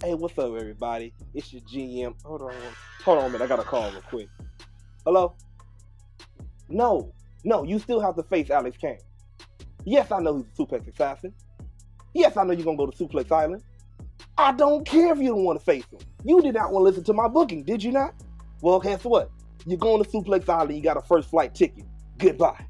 Hey, what's up, everybody? It's your GM. Hold on, hold on a minute. I got a call real quick. Hello? No, no, you still have to face Alex Kane. Yes, I know he's a suplex assassin. Yes, I know you're gonna go to Suplex Island. I don't care if you don't want to face him. You did not want to listen to my booking, did you not? Well, guess what? You're going to Suplex Island. You got a first flight ticket. Goodbye.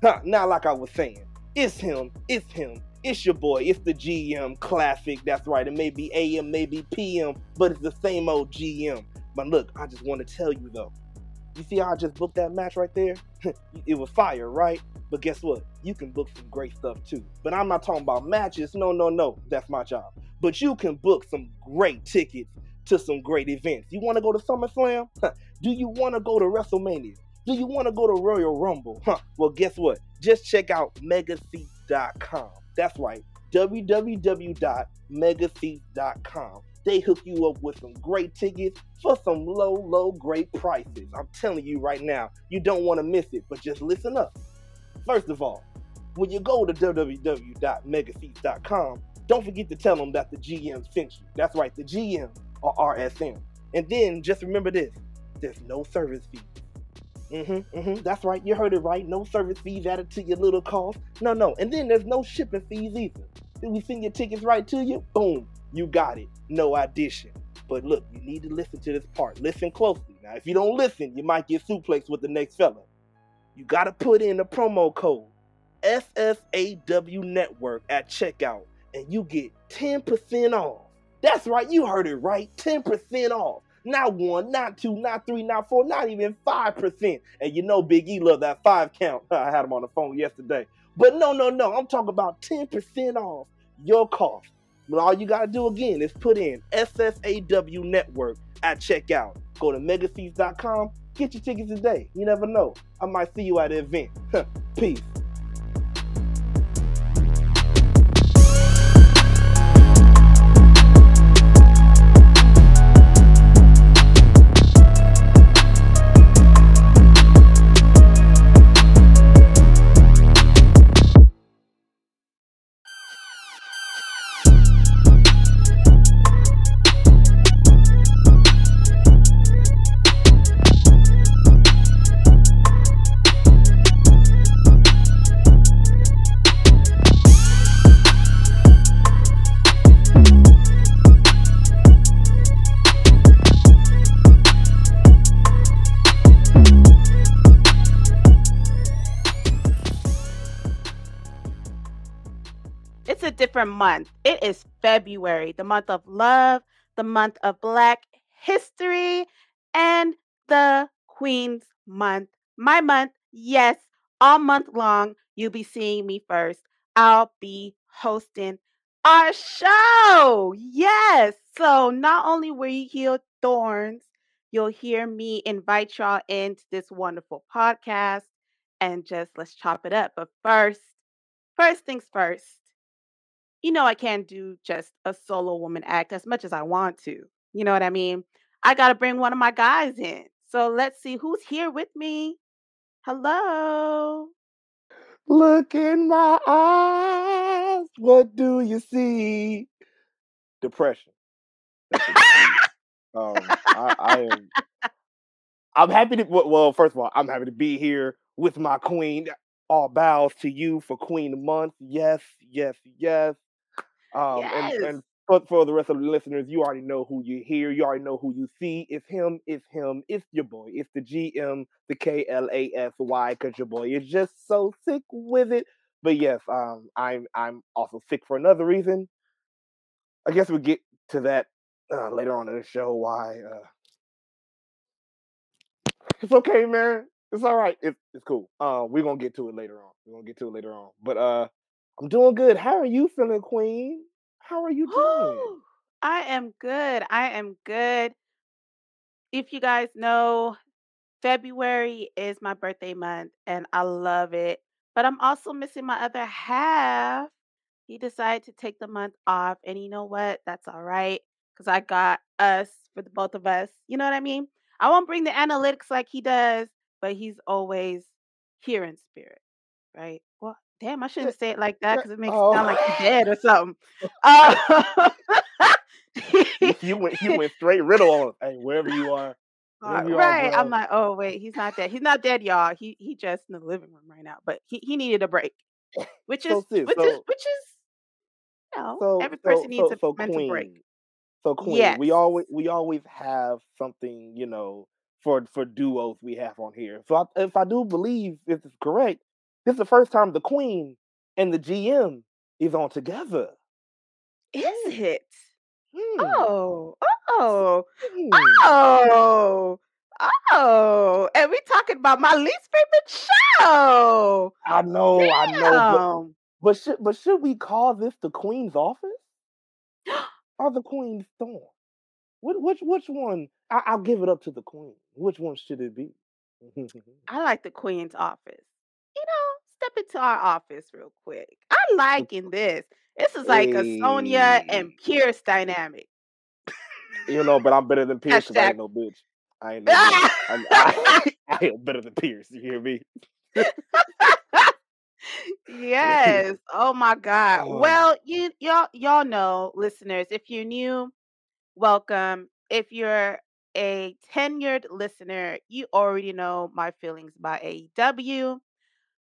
Huh, now, like I was saying, it's him. It's him. It's your boy. It's the GM Classic. That's right. It may be AM, maybe PM, but it's the same old GM. But look, I just want to tell you though. You see how I just booked that match right there? it was fire, right? But guess what? You can book some great stuff too. But I'm not talking about matches. No, no, no. That's my job. But you can book some great tickets to some great events. You want to go to SummerSlam? Do you want to go to WrestleMania? Do you want to go to Royal Rumble? Huh. Well, guess what? Just check out megaseats.com. That's right, www.megaseats.com. They hook you up with some great tickets for some low, low, great prices. I'm telling you right now, you don't want to miss it, but just listen up. First of all, when you go to www.megaseats.com, don't forget to tell them that the GM sent you. That's right, the GM or RSM. And then just remember this there's no service fees. Mm-hmm, mm-hmm. That's right. You heard it right. No service fees added to your little cost. No, no. And then there's no shipping fees either. Then we send your tickets right to you. Boom. You got it. No addition. But look, you need to listen to this part. Listen closely. Now, if you don't listen, you might get suplexed with the next fella. You got to put in the promo code SSAW Network at checkout, and you get 10% off. That's right. You heard it right. 10% off. Not one, not two, not three, not four, not even 5%. And you know Big E loved that five count. I had him on the phone yesterday. But no, no, no. I'm talking about 10% off your cost. But all you got to do again is put in SSAW Network at checkout. Go to megaseats.com. Get your tickets today. You never know. I might see you at the event. Peace. Month. It is February, the month of love, the month of Black history, and the Queen's Month. My month, yes, all month long, you'll be seeing me first. I'll be hosting our show. Yes. So not only will you hear thorns, you'll hear me invite y'all into this wonderful podcast and just let's chop it up. But first, first things first, you know, I can't do just a solo woman act as much as I want to. You know what I mean? I got to bring one of my guys in. So let's see who's here with me. Hello. Look in my eyes. What do you see? Depression. um, I, I am. I'm happy to. Well, first of all, I'm happy to be here with my queen. All bows to you for Queen Month. Yes, yes, yes. Um, yes. and, and for, for the rest of the listeners, you already know who you hear. You already know who you see. It's him. It's him. It's your boy. It's the GM, the K L A S Y, because your boy is just so sick with it. But yes, um, I'm I'm also sick for another reason. I guess we'll get to that uh, later on in the show. Why? Uh... It's okay, man. It's all right. It's it's cool. Uh, we're gonna get to it later on. We're gonna get to it later on. But uh, I'm doing good. How are you feeling, Queen? How are you doing? I am good. I am good. If you guys know, February is my birthday month and I love it. But I'm also missing my other half. He decided to take the month off. And you know what? That's all right. Because I got us for the both of us. You know what I mean? I won't bring the analytics like he does, but he's always here in spirit. Right? Well, Damn, I shouldn't say it like that because it makes it sound like he's dead or something. Uh, you went you went straight riddle on. Hey, wherever you are, Uh, wherever you are, right. I'm like, oh wait, he's not dead. He's not dead, y'all. He he just in the living room right now. But he, he needed a break. Which is So which is which is you know, so every so person needs so a so mental break. So queen, Yes. we always we always have something, you know, for for duos we have on here. So I, if I do believe this is correct, this is the first time the queen and the GM is on together. Is Hmm. it? Hmm. Oh, oh, Hmm. oh, oh. And we talking about my least favorite show. I know, I know, but but should but should we call this the queen's office or the queen's storm? Which which which one? I, I'll give it up to the queen. Which one should it be? I like the Queen's office. You know, step into our office real quick. I'm liking this. This is like a Sonya and Pearce dynamic. You know, but I'm better than Pearce because I ain't no bitch. I ain't no bitch. I, I, I am better than Pearce. You hear me? yes. Oh my God. Oh, Well, you y'all y'all know, listeners, if you're new, welcome. If you're a tenured listener, you already know my feelings about AEW.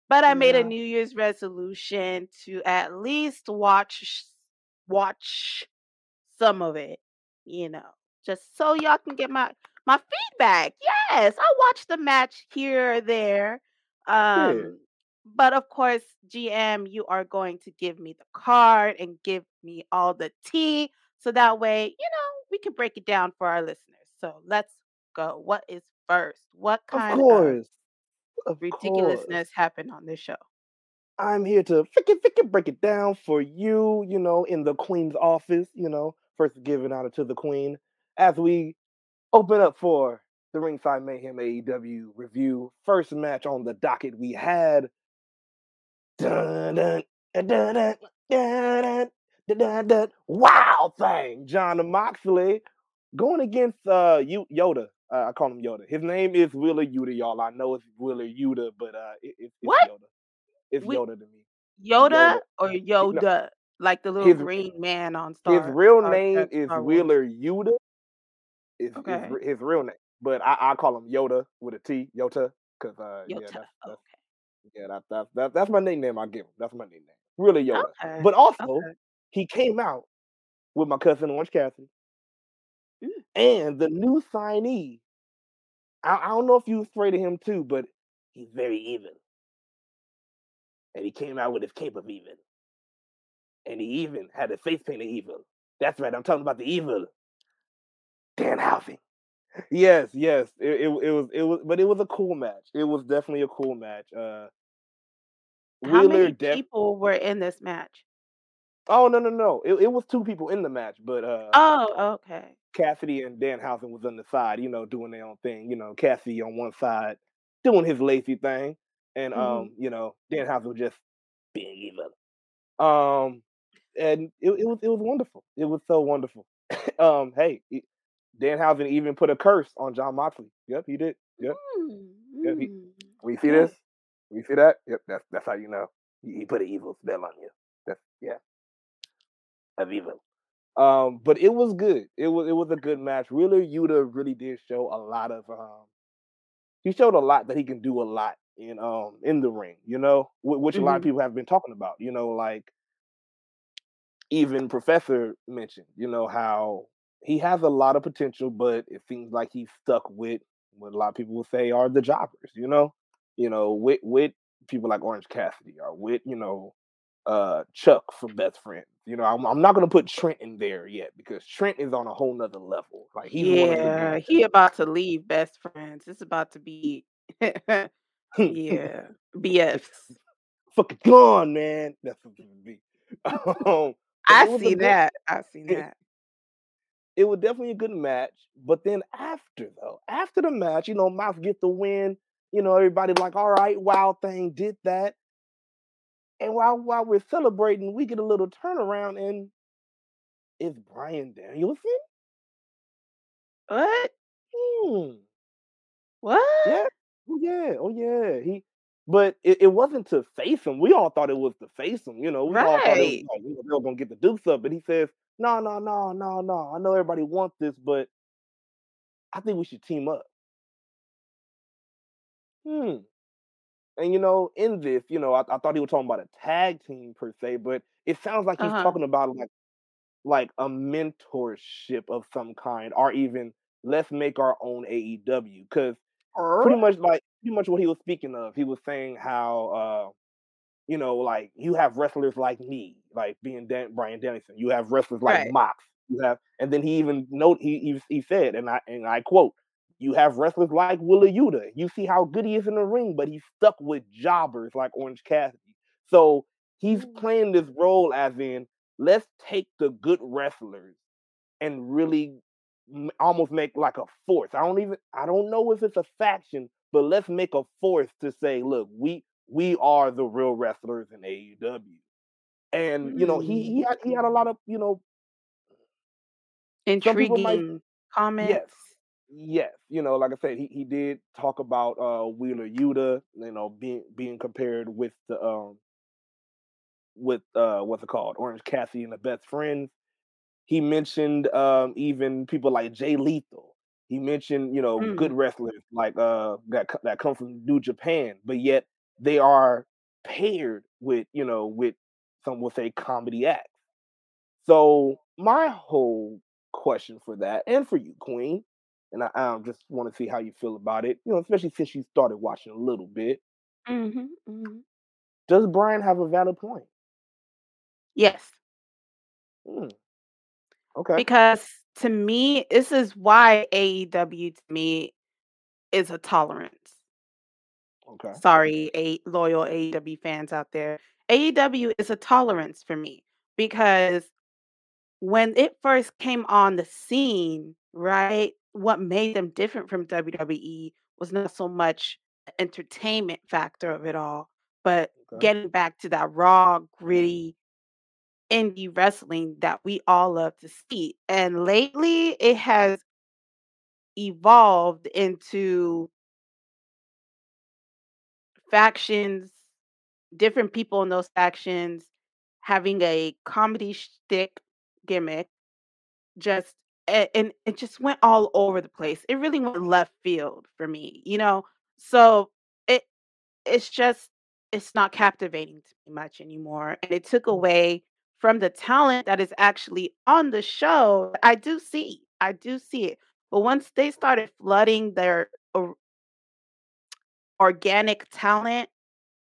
But I made a. New Year's resolution to at least watch watch some of it, you know, just so y'all can get my my feedback. Yes, I watched the match here or there. Yeah. Um, but of course, GM, you are going to give me the card and give me all the tea so that way, you know, we can break it down for our listeners. So let's go. What is first? What kind of course. Of of ridiculousness course. happen on this show. I'm here to freaking it break it down for you, you know, in the queen's office, you know, first giving honor to the queen as we open up for the Ringside Mayhem AEW review. First match on the docket we had. Dun, dun, dun, wow thing, Jon Moxley going against uh, Yoda. Uh, I call him Yoda. His name is Willer Yoda, y'all. I know it's Willer Yoda, but uh it, it, it's What? Yoda. It's We Yoda to me. Yoda Yoda. or He- no, Yoda? Like the little his green man on Star. his real Star name is Star. Wheeler Yuta. Is is Okay. re- his real name, but I, I call him Yoda with a T, Yota, because uh yeah, that's that's Okay. yeah that, that, that that's my nickname. I give him. That's my nickname. Really Yoda. Okay. But also Okay. he came out with my cousin Orange Cassidy. And the new signee. I, I don't know if you was afraid of him too, but he's very evil, and he came out with his cape of evil, and he even had a face painted evil. That's right. I'm talking about the evil Danhausen. Yes, yes. It, it it was it was but it was a cool match. It was definitely a cool match. Uh How many def people were in this match? Oh no no no. It it was two people in the match, but uh Oh, okay. Cassidy and Dan Danhausen was on the side, you know, doing their own thing. You know, Cassidy on one side doing his lazy thing, and hmm um, you know, Danhausen was just being evil. Um, and it, it was it was wonderful. It was so wonderful. um, hey, he- Danhausen even put a curse on Jon Moxley. Yep, he did. Yep, yep. He, Mm, we see this? We see that? Yep, that's that's how you know. He, he put an evil spell on you. That's yeah, of evil. Um, but it was good. It was it was a good match. Really, Yuta really did show a lot of um. He showed a lot that he can do a lot in um in the ring. You know, wh- which a lot of hmm people have been talking about. You know, like even Professor mentioned. You know how he has a lot of potential, but it seems like he's stuck with what a lot of people would say are the jobbers. You know, you know, with with people like Orange Cassidy or with you know uh Chuck from Best Friends. You know, I'm, I'm not gonna put Trent in there yet because Trent is on a whole nother level. Like he's one of the Yeah, he about to leave best friends. It's about to be yeah, BFs. fucking gone, man. That's what it would be. um, I it see good. that. I see that. it was definitely a good match. But then after though, after the match, you know, Mouse get the win. You know, everybody like, all right, wow, Thing did that. And while while we're celebrating, we get a little turnaround, and it's Bryan Danielson. What? Hmm. What? Yeah. Oh yeah. Oh yeah. He. But it, it wasn't to face him. We all thought it was to face him. You know, we all thought it was Right. like know, they were gonna get the dukes up. But he says, "No, no, no, no, no. I know everybody wants this, but I think we should team up." Hmm. And you know, in this, you know, I, I thought he was talking about a tag team per se, but it sounds like he's Uh-huh. talking about like like a mentorship of some kind, or even let's make our own AEW. Because pretty much like pretty much what he was speaking of, he was saying how uh you know, like you have wrestlers like me, like being Dan- Bryan Danielson. You have wrestlers like Right. Mox. You have, and then he even note he, he he said, and I and I quote, "You have wrestlers like Wheeler Yuta. You see how good he is in the ring, but he's stuck with jobbers like Orange Cassidy. So he's Mm. playing this role as in let's take the good wrestlers and really almost make like a force. I don't even I don't know if it's a faction, but let's make a force to say, look, we we are the real wrestlers in AEW. And you know, he Mm. he had he had a lot of, you know, people might Intriguing yes. Yes, you know, like I said, he, he did talk about uh Wheeler Yuta, you know, being being compared with the um with uh what's it called, Orange Cassidy and the Best Friends. He mentioned um even people like Jay Lethal. He mentioned, you know, good Mm. wrestlers like uh that that come from New Japan, but yet they are paired with, you know, with some will say comedy acts. So my whole question for that, and for you, Queen, and I um, just want to see how you feel about it, you know, especially since you started watching a little bit. Mhm, mhm. Does Bryan have a valid point? Yes. Hmm, okay, Because to me, this is why AEW to me is a tolerance. okay, Sorry, a loyal AEW fans out there. AEW is a tolerance for me because when it first came on the scene, right, what made them different from WWE was not so much the entertainment factor of it all, but okay. getting back to that raw, gritty indie wrestling that we all love to see. And lately, it has evolved into factions, different people in those factions having a comedy shtick gimmick Just and it just went all over the place. It really went left field for me, you know? So, it it's just it's not captivating to me much anymore, and it took Mm, away from the talent that is actually on the show. I do see I do see it, but once they started flooding their or organic talent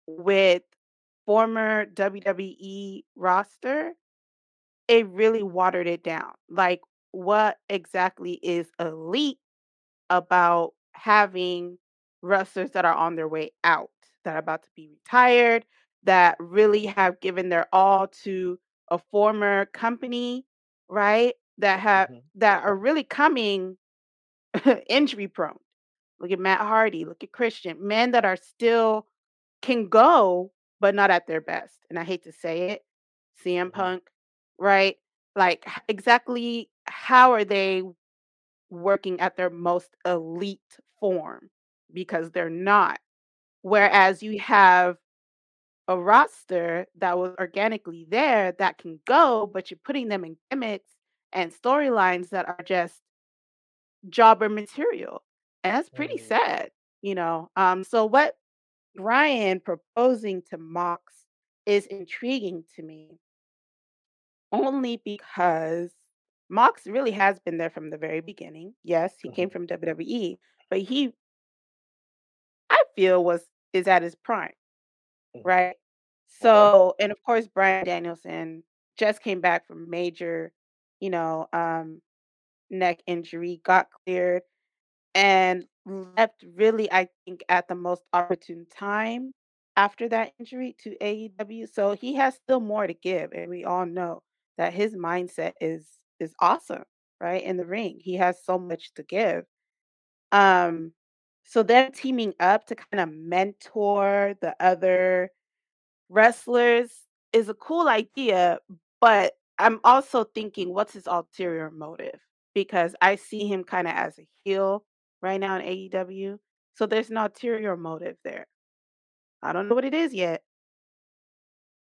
with former WWE roster, it really watered it down. Like, what exactly is elite about having wrestlers that are on their way out, that are about to be retired, that really have given their all to a former company, right? That have mhm, that are really coming injury prone. Look at Matt Hardy, look at Christian, men that are still can go, but not at their best. And I hate to say it, CM mhm, Punk, right? Like exactly how are they working at their most elite form? Because they're not. mhm, Whereas you have a roster that was organically there that can go, but you're putting them in gimmicks and storylines that are just jobber material. And that's pretty mhm, sad, you know. Um, so what Bryan proposing to Mox is intriguing to me only because Mox really has been there from the very beginning. Yes, he came mhm, from WWE, but he I feel was is at his prime, mhm. right? Okay. So, and of course Bryan Danielson just came back from major, you know, um neck injury, got cleared and left really, I think, at the most opportune time after that injury to AEW. So he has still more to give, and we all know that his mindset is is awesome, right? In the ring, he has so much to give. Um, so them teaming up to kind of mentor the other wrestlers is a cool idea, but I'm also thinking, what's his ulterior motive? Because I see him kind of as a heel right now in AEW. So there's an ulterior motive there. I don't know what it is yet,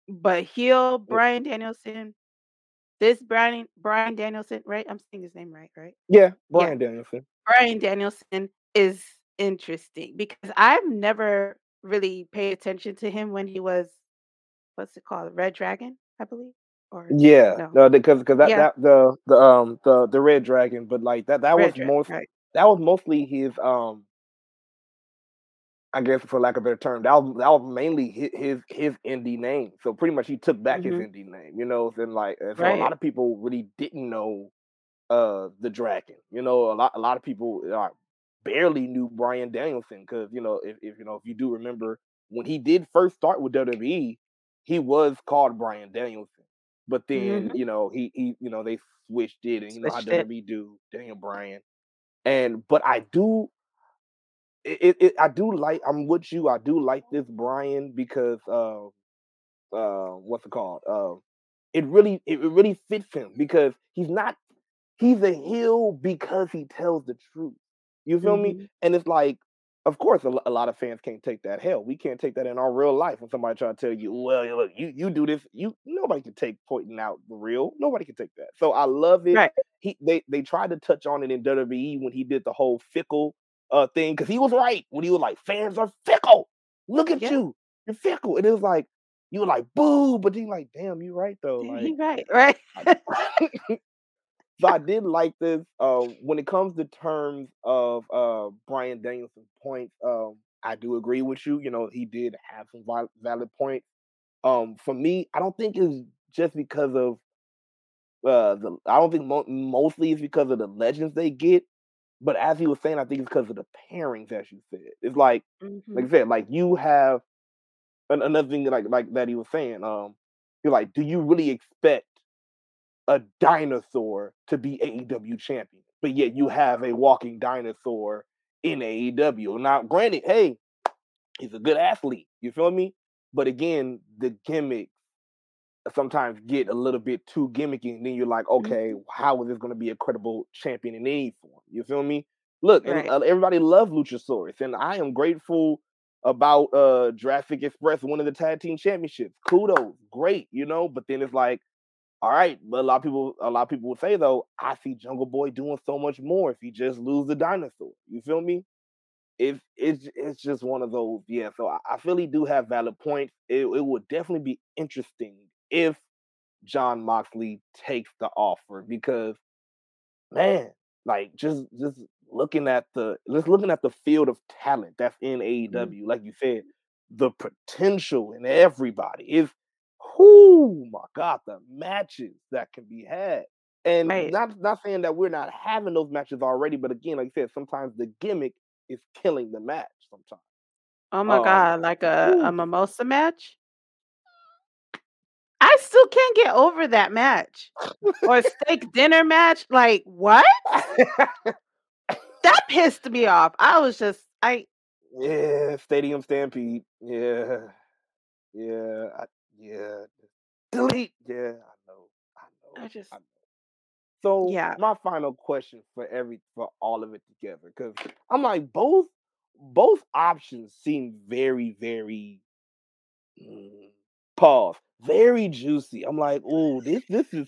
but heel Bryan Danielson, this Brian Bryan Danielson, right? I'm saying his name right, right? Yeah, Yeah. Danielson. Bryan Danielson is interesting because I've never really paid attention to him when he was what's it called? Red Dragon, I believe? Or Yeah, no. no, because because that Yeah. that the the um the the Red Dragon, but like that that was Red Dragon, most right. that was mostly his um I guess for lack of a better term, that was that was mainly his his, his indie name. So pretty much he took back his Mhm. indie name, you know, and like and so a lot of people really didn't know uh the Dragon. You know, a lot a lot of people uh, barely knew Bryan Danielson because you know if, if you know if you do remember when he did first start with WWE, he was called Bryan Danielson. But then Mhm. you know he he you know they switched it and you know how Switched it. WWE do Daniel Bryan. And but I do it, it, I do like I'm with you. I do like this Bryan because uh uh what's it called? Uh it really it really fits him because he's not he's a heel because he tells the truth. You feel me? Mhm. And it's like, of course, a, a lot of fans can't take that. Hell, we can't take that in our real life. When somebody try to tell you, well, you look, you you do this, you nobody can take pointing out the real. Nobody can take that. So I love it. Right. He they they tried to touch on it in WWE when he did the whole fickle uh thing because he was right when he was like, fans are fickle. Look at Yeah. you, you're fickle. And it was like you were like, boo, but you like, damn, you're right though. Like he right, right. so I did like this. Uh, when it comes to terms of uh, Bryan Danielson's points, um, I do agree with you. You know, he did have some valid points. Um, for me, I don't think it's just because of uh, the. I don't think mo- mostly it's because of the legends they get, but as he was saying, I think it's because of the pairings, as you said. It's like, like Mhm. I said, like you have an- another thing like like that he was saying. Um, you're like, do you really expect a dinosaur to be AEW champion, but yet you have a walking dinosaur in AEW. Now, granted, hey, he's a good athlete. You feel me? But again, the gimmicks sometimes get a little bit too gimmicky, and then you're like, okay, Mhm. how is this going to be a credible champion in any form? You feel me? Look, and Right. uh, everybody loves Luchasaurus, and I am grateful about uh Jurassic Express winning the tag team championships. Kudos, great, you know. But then it's like, all right, but a lot of people, a lot of people would say though, I see Jungle Boy doing so much more if he just lose the dinosaur. You feel me? If it's it's just one of those, yeah. So I, I feel he do have valid points. It, it would definitely be interesting if Jon Moxley takes the offer because man, like just just looking at the just looking at the field of talent that's in. AEW, like you said, the potential in everybody is whoo my god, the matches that can be had. And Right. not not saying that we're not having those matches already, but again, like you said, sometimes the gimmick is killing the match sometimes. Oh my Um god, like a a mimosa match? I still can't get over that match. Or steak dinner match. Like, what? That pissed me off. I was just I yeah, Stadium Stampede. Yeah. Yeah. I, yeah. Delete. Yeah, I know. I know. I just I know. So yeah. my final question for every for all of it together, because I'm like both both options seem very, very mm, pause, very juicy. I'm like, oh, this this is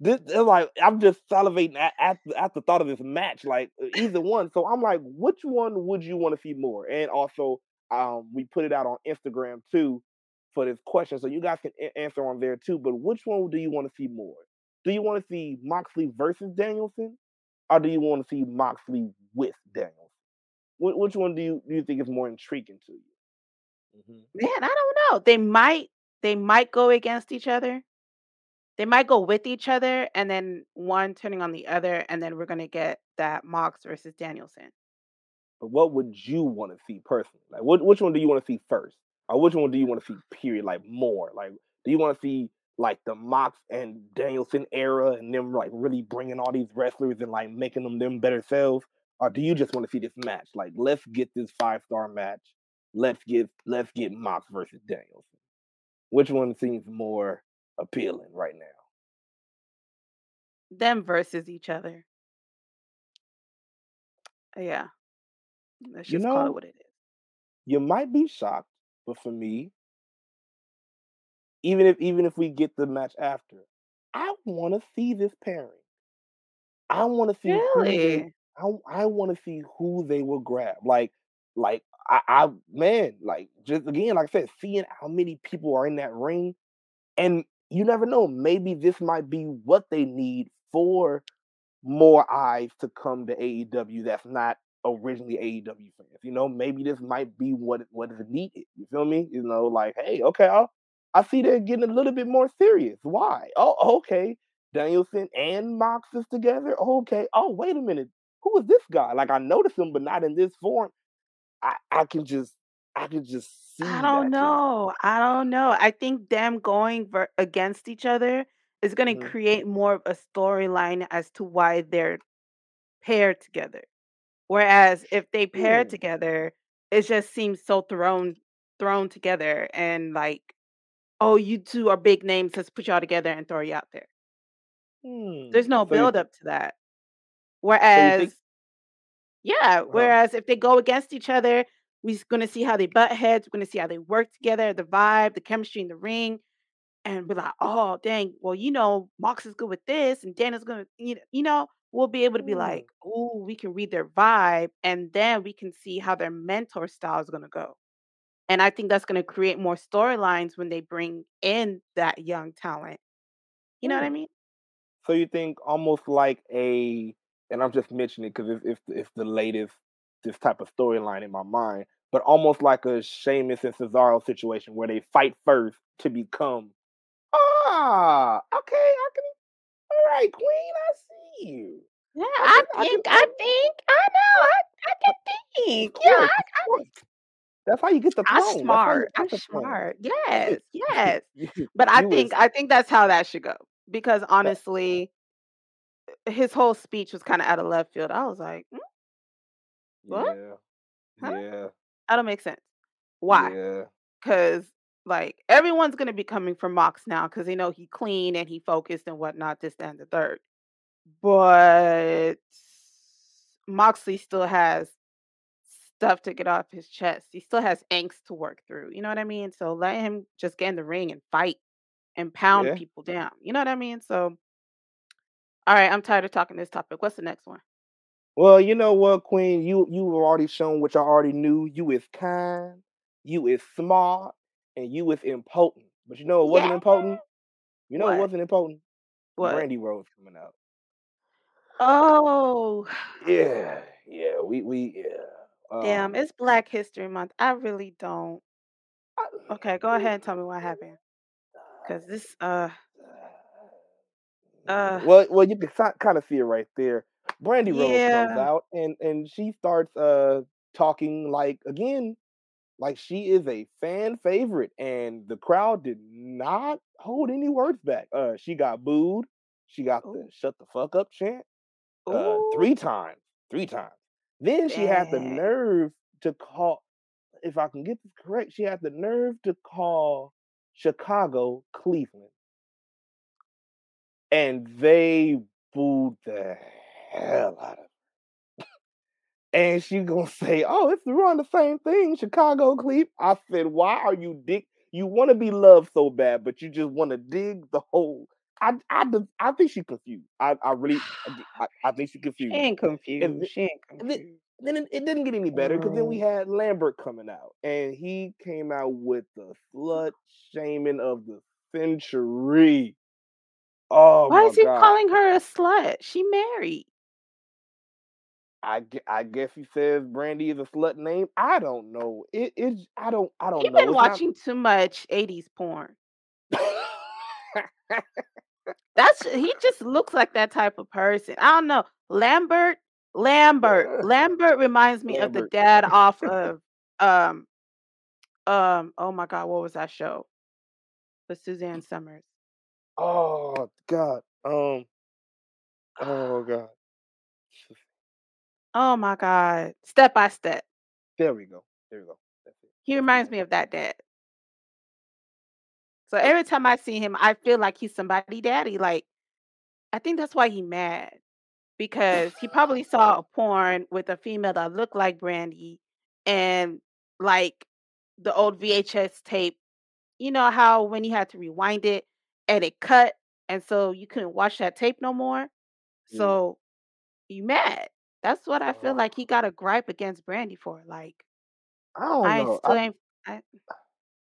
this they're like I'm just salivating at, at the at the thought of this match, like either one. So I'm like, which one would you want to see more? And also, um, we put it out on Instagram too for this question, so you guys can a- answer on there too. But which one do you want to see more? Do you want to see Moxley versus Danielson, or do you want to see Moxley with Danielson? Wh- Which one do you do you think is more intriguing to you? Mhm. Man, I don't know. They might they might go against each other. They might go with each other and then one turning on the other, and then we're gonna get that Mox versus Danielson. But what would you want to see personally? Like, what which one do you want to see first, or which one do you want to see? Period. Like more. Like, do you want to see like the Mox and Danielson era, and them like really bringing all these wrestlers and like making them them better selves, or do you just want to see this match? Like, let's get this five star match. Let's get let's get Mox versus Danielson. Which one seems more appealing right now? Them versus each other. Yeah. Let's You just call it know, what it is. you might be shocked, but for me, even if even if we get the match after, I wanna see this pairing. I wanna see who they Really? I I wanna see who they will grab. Like like I I man, like just again, like I said, seeing how many people are in that ring, and you never know, maybe this might be what they need for more eyes to come to AEW that's not originally AEW fans. You know, maybe this might be what what is needed. You feel me? You know, like, hey, okay, I'll, I see they're getting a little bit more serious. Why? Oh, okay. Danielson and Mox is together. Okay. Oh, wait a minute. Who is this guy? Like I noticed him, but not in this form. I I can just I can just see I see don't that for know. I don't know. I think them going ver- against each other is going to me. create more of a storyline as to why they're paired together. Whereas if they pair together, it just seems so thrown thrown together and like, oh, you two are big names. Let's put y'all together and throw you out there. There's Hmm. no So you build up to that. So you think? Whereas, yeah, whereas if they go against each other, we're gonna see how they butt heads. We're gonna see how they work together, the vibe, the chemistry in the ring, and we're like, oh dang, well, you know, Mox is good with this, and Dana's gonna, you know, you know, we'll be able to be Hmm. like, oh, we can read their vibe, and then we can see how their mentor style is gonna go. And I think that's gonna create more storylines when they bring in that young talent. You know what I Hmm. mean? So you think almost like a, and I'm just mentioning it because it's, it's it's the latest this type of storyline in my mind, but almost like a Sheamus and Cesaro situation where they fight first to become. Ah, okay, I can. All right, Queen, I see you. Yeah, I I I can, think, I I, think, I know, I, I, I can think. Yeah, course, I, course. That's how you get the I'm how you smart. I'm smart. Yes, yes. But I think I think that's how that should go. Because honestly, his whole speech was kind of out of left field. I was like, "Mm, what? Yeah, Huh? yeah, That don't make sense. Why? yeah, Because like everyone's gonna be coming for Mox now because they know he clean and he focused and whatnot, this, that, and the third. But Moxley still has stuff to get off his chest. He still has angst to work through. You know what I mean? So let him just get in the ring and fight and pound yeah. people down. You know what I mean? So, all right, I'm tired of talking this topic. What's the next one? Well, you know what, Queen? You you were already shown which I already knew. You is kind, you is smart, and you is impotent. But you know it wasn't impotent? You know it What? wasn't impotent? What? Brandi Rhodes coming out. Oh, Yeah, yeah, we we yeah. damn. Um It's Black History Month. I really don't. Okay, go ahead and tell me what happened. Cause this, uh, uh, well, well, you can kind of see it right there. Brandi Rhodes comes out and and she starts uh talking like again Like she is a fan favorite, and the crowd did not hold any words back. Uh, she got booed. She got the "shut the fuck up" chant uh, three times. Three times. Then she had the nerve to call. If I can get this correct, she had the nerve to call Chicago Cleveland, and they booed the hell out of. her. And she gonna say, "Oh, it's we're the same thing, Chicago Cleve." I said, "Why are you dig? You want to be loved so bad, but you just want to dig the hole." I, I, I think she confused. I I really I think she She confused. And, confused. th- She ain't and then confused. then it, it didn't get any better because then we mm. had Lambert coming out, and he came out with the slut shaming of the century. Oh Why is he god! calling her a slut? She married. I, I guess he says Brandi is a slut name. I don't know. It is I don't I don't know. been It's not watching too much 80s porn. That's he just looks like that type of person. I don't know. Lambert, Lambert, Lambert reminds me of the dad off of um um oh my god, what was that show? With Suzanne Somers. Oh God. Um. Oh God. Oh my god. Step by step. There we go. There we go. He reminds me of that dad. So every time I see him, I feel like he's somebody daddy. Like I think that's why he mad. because he probably saw a porn with a female that looked like Brandi and like the old VHS tape. You know how when you had to rewind it and it cut? and so you couldn't watch that tape no more. Mm. So you mad. That's what I feel Uh, like he got a gripe against Brandi for. Like I don't I know. I still ain't I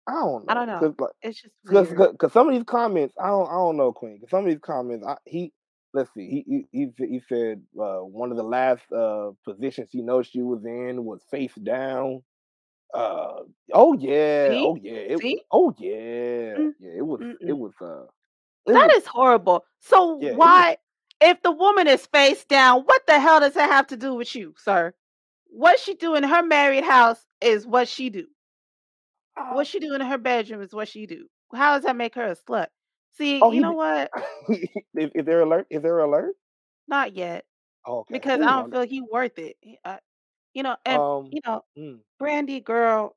I don't know. I don't know, cause like, It's just cause, weird. cause 'cause some of these comments, I don't I don't know, Queen. 'cause some of these comments, I, he let's see, he he he, he said uh, one of the last uh, positions he knows she was in was face down. Uh, oh yeah, See? oh yeah, it, See? oh yeah, Mm, yeah. It was it mm-mm. was uh, it That was is horrible. So yeah, it was why if the woman is face down, what the hell does that have to do with you, sir? What she do in her married house is what she do. uh, What she do in her bedroom is what she do. How does that make her a slut? See, oh you know what? is, is there alert? Is there alert? Not yet, Oh, okay. because I don't feel he worth it. He- I- you know, and um, you know, mm, Brandi girl,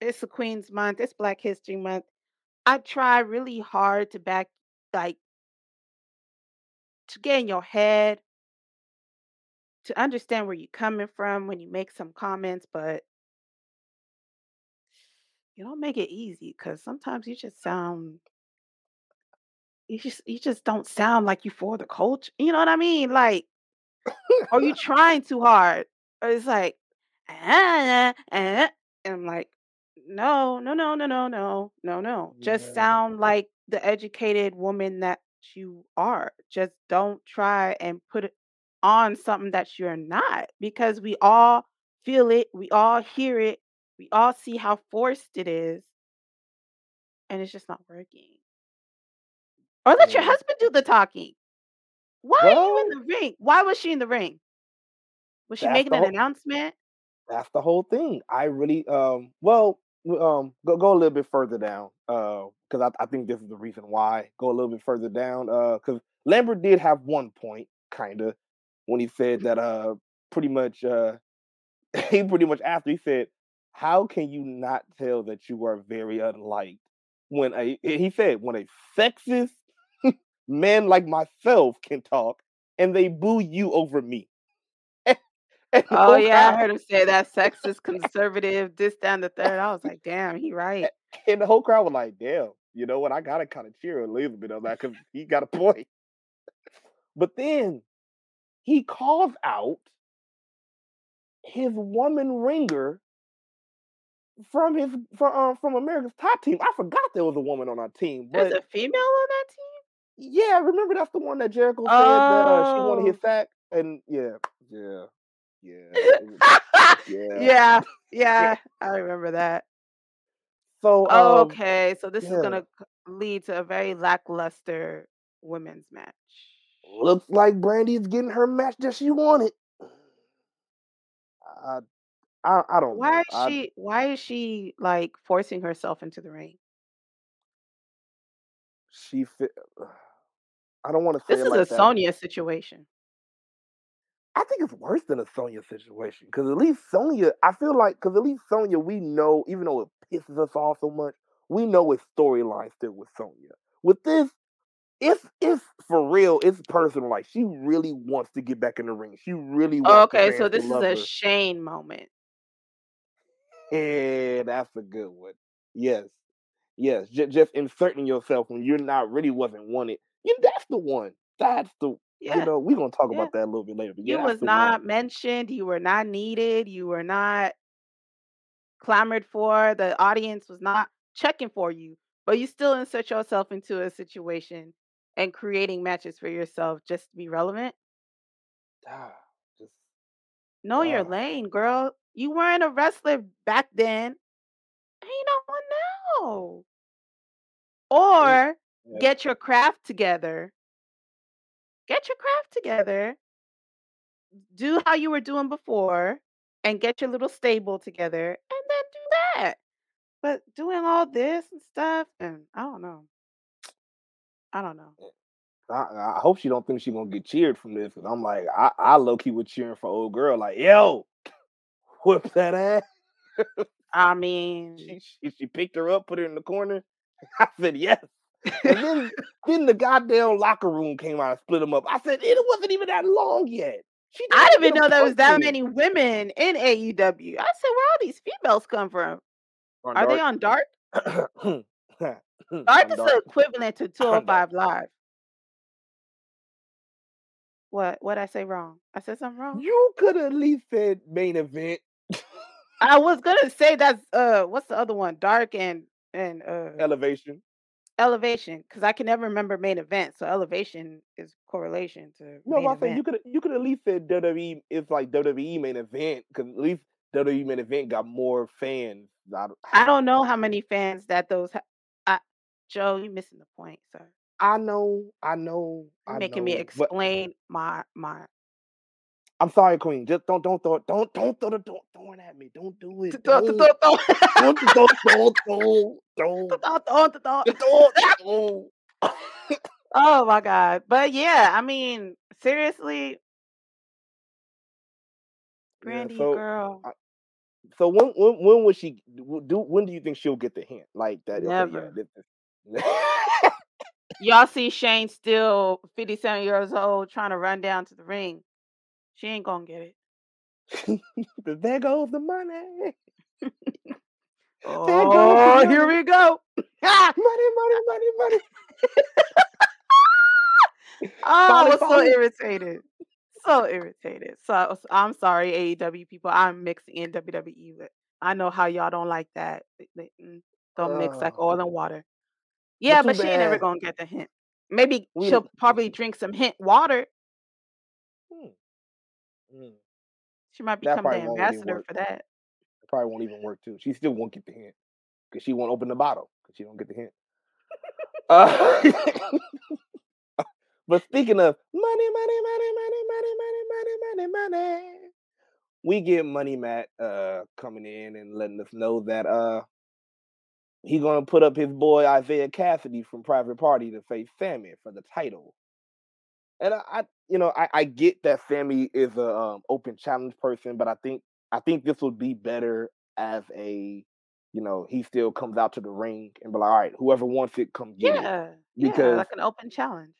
it's a Queen's Month. It's Black History Month. I try really hard to back, like, to get in your head, to understand where you're coming from when you make some comments, but you don't make it easy because sometimes you just sound, you just, you just don't sound like you for the culture. You know what I mean? Like, are you trying too hard. It's like, "Ah, ah," and I'm like, no, no, no, no, no, no, no, no. Just sound like the educated woman that you are. Just don't try and put it on something that you're not because we all feel it, we all hear it, we all see how forced it is, and it's just not working. Or let your husband do the talking. Why are you in the ring? Why was she in the ring? Was she that's making an whole. announcement? That's the whole thing. I really um well um go go a little bit further down uh because I, I think this is the reason why go a little bit further down uh because Lambert did have one point kind of when he said that uh pretty much uh he pretty much after he said how can you not tell that you are very unliked when a he said when a sexist man like myself can talk and they boo you over me Oh, whole yeah, I heard him say that sexist, conservative, this, that, and the third. I was like, damn, he right. And the whole crowd was like, damn, you know what? I gotta kind of cheer a little bit on that because he got a point. But then he calls out his woman ringer from his from uh, from America's top team. I forgot there was a woman on our team, There's a female on that team? yeah, remember that's the one that Jericho said that uh, she wanted his Oh. sack, and yeah, yeah, yeah, yeah. yeah, yeah, I remember that. So Oh, um, okay. So this is gonna lead to a very lackluster women's match. looks like Brandi's getting her match that she wanted. I I, I don't Why know. is I she why is she like forcing herself into the ring? she fit. I don't want to say This is a like that. Sonya situation. I think it's worse than a Sonya situation because at least Sonya, I feel like because at least Sonya, we know, even though it pisses us off so much, we know it's storyline still with Sonya. With this, it's it's for real. It's personal. Like she really wants to get back in the ring. She really oh, wants the Okay, so this is a her. Shane moment. Yeah, that's a good one. Yes, yes. Just, just inserting yourself when you're not really wasn't wanted. Yeah, that's the one. That's the. You know, we're gonna talk yeah. about that a little bit later. But You that's was not mentioned, you were not needed, you were not clamored for, the audience was not checking for you, but you still insert yourself into a situation and creating matches for yourself just to be relevant. Ah, just Know your ah. lane, girl. You weren't a wrestler back then. Ain't no one know. Or yeah, get your craft together. Get your craft together. Do how you were doing before and get your little stable together and then do that. But doing all this and stuff, and I don't know. I don't know. Eh, I, I hope she don't think she gonna get cheered from this. Cause I'm like, I, I low key was cheering for old girl. Like, yo, whip that ass. I mean, She, she she picked her up, put her in the corner. I said yes. And then then the goddamn locker room came out and split them up. I said it wasn't even that long yet. I didn't even even get a know there was that many women in AEW. I said, where all these females come from? On Are they on Dark? Dark is dark. equivalent to On dark. 205 Live. What? What I say wrong? I said something wrong. You could have at least said main event. I was gonna say that's uh, what's the other one? Dark and and uh, Elevation. Elevation, because I can never remember main event. So elevation is correlation to No, main but I say you could you could at least said WWE. It's like WWE main event because at least WWE main event got more fans. I, don't, I don't know how many fans that those. Ha- I, Joe, you missing the point, sir. I know, I know, You're I making me know. But explain my my. I'm sorry, Queen. Just don't don't throw don't don't throw the don't throw it at me. Don't do it. Don't don't don't don't don't don't. Oh my god! But yeah, I mean, seriously, Brandi so- girl, So when when when would she do? When do you think she'll get the hint? Like that? okay, yeah, Never. y'all see Shane still fifty-seven years old trying to run down to the ring. She ain't gonna get it. there goes the money. Oh, the here money. we go. Ah! Money, money, money, money. Oh, I was so irritated. So irritated. So I'm sorry, AEW people. I'm mixing in WWE, but I know how y'all don't like that. Mm, Don't mix like oil and water. Yeah, but, she ain't never bad. gonna get the hint. Maybe We- she'll probably drink some hint water. Hmm. Hmm. She might That become the probably won't really ambassador work. for that. It probably won't even work too. She still won't get the hint because she won't open the bottle because she don't get the hint. Uh, but speaking of money, money, money, money, money, money, money, money, money, we get Money Matt uh, coming in and letting us know that uh, he gonna put up his boy Isaiah Cassidy from Private Party to face Sammy for the title. And I, I you know, I, I get that Sammy is a um, open challenge person, but I think I think this would be better as a, you know, he still comes out to the ring and be like, all right, whoever wants it, come get it. Yeah, yeah, Because- like an open challenge.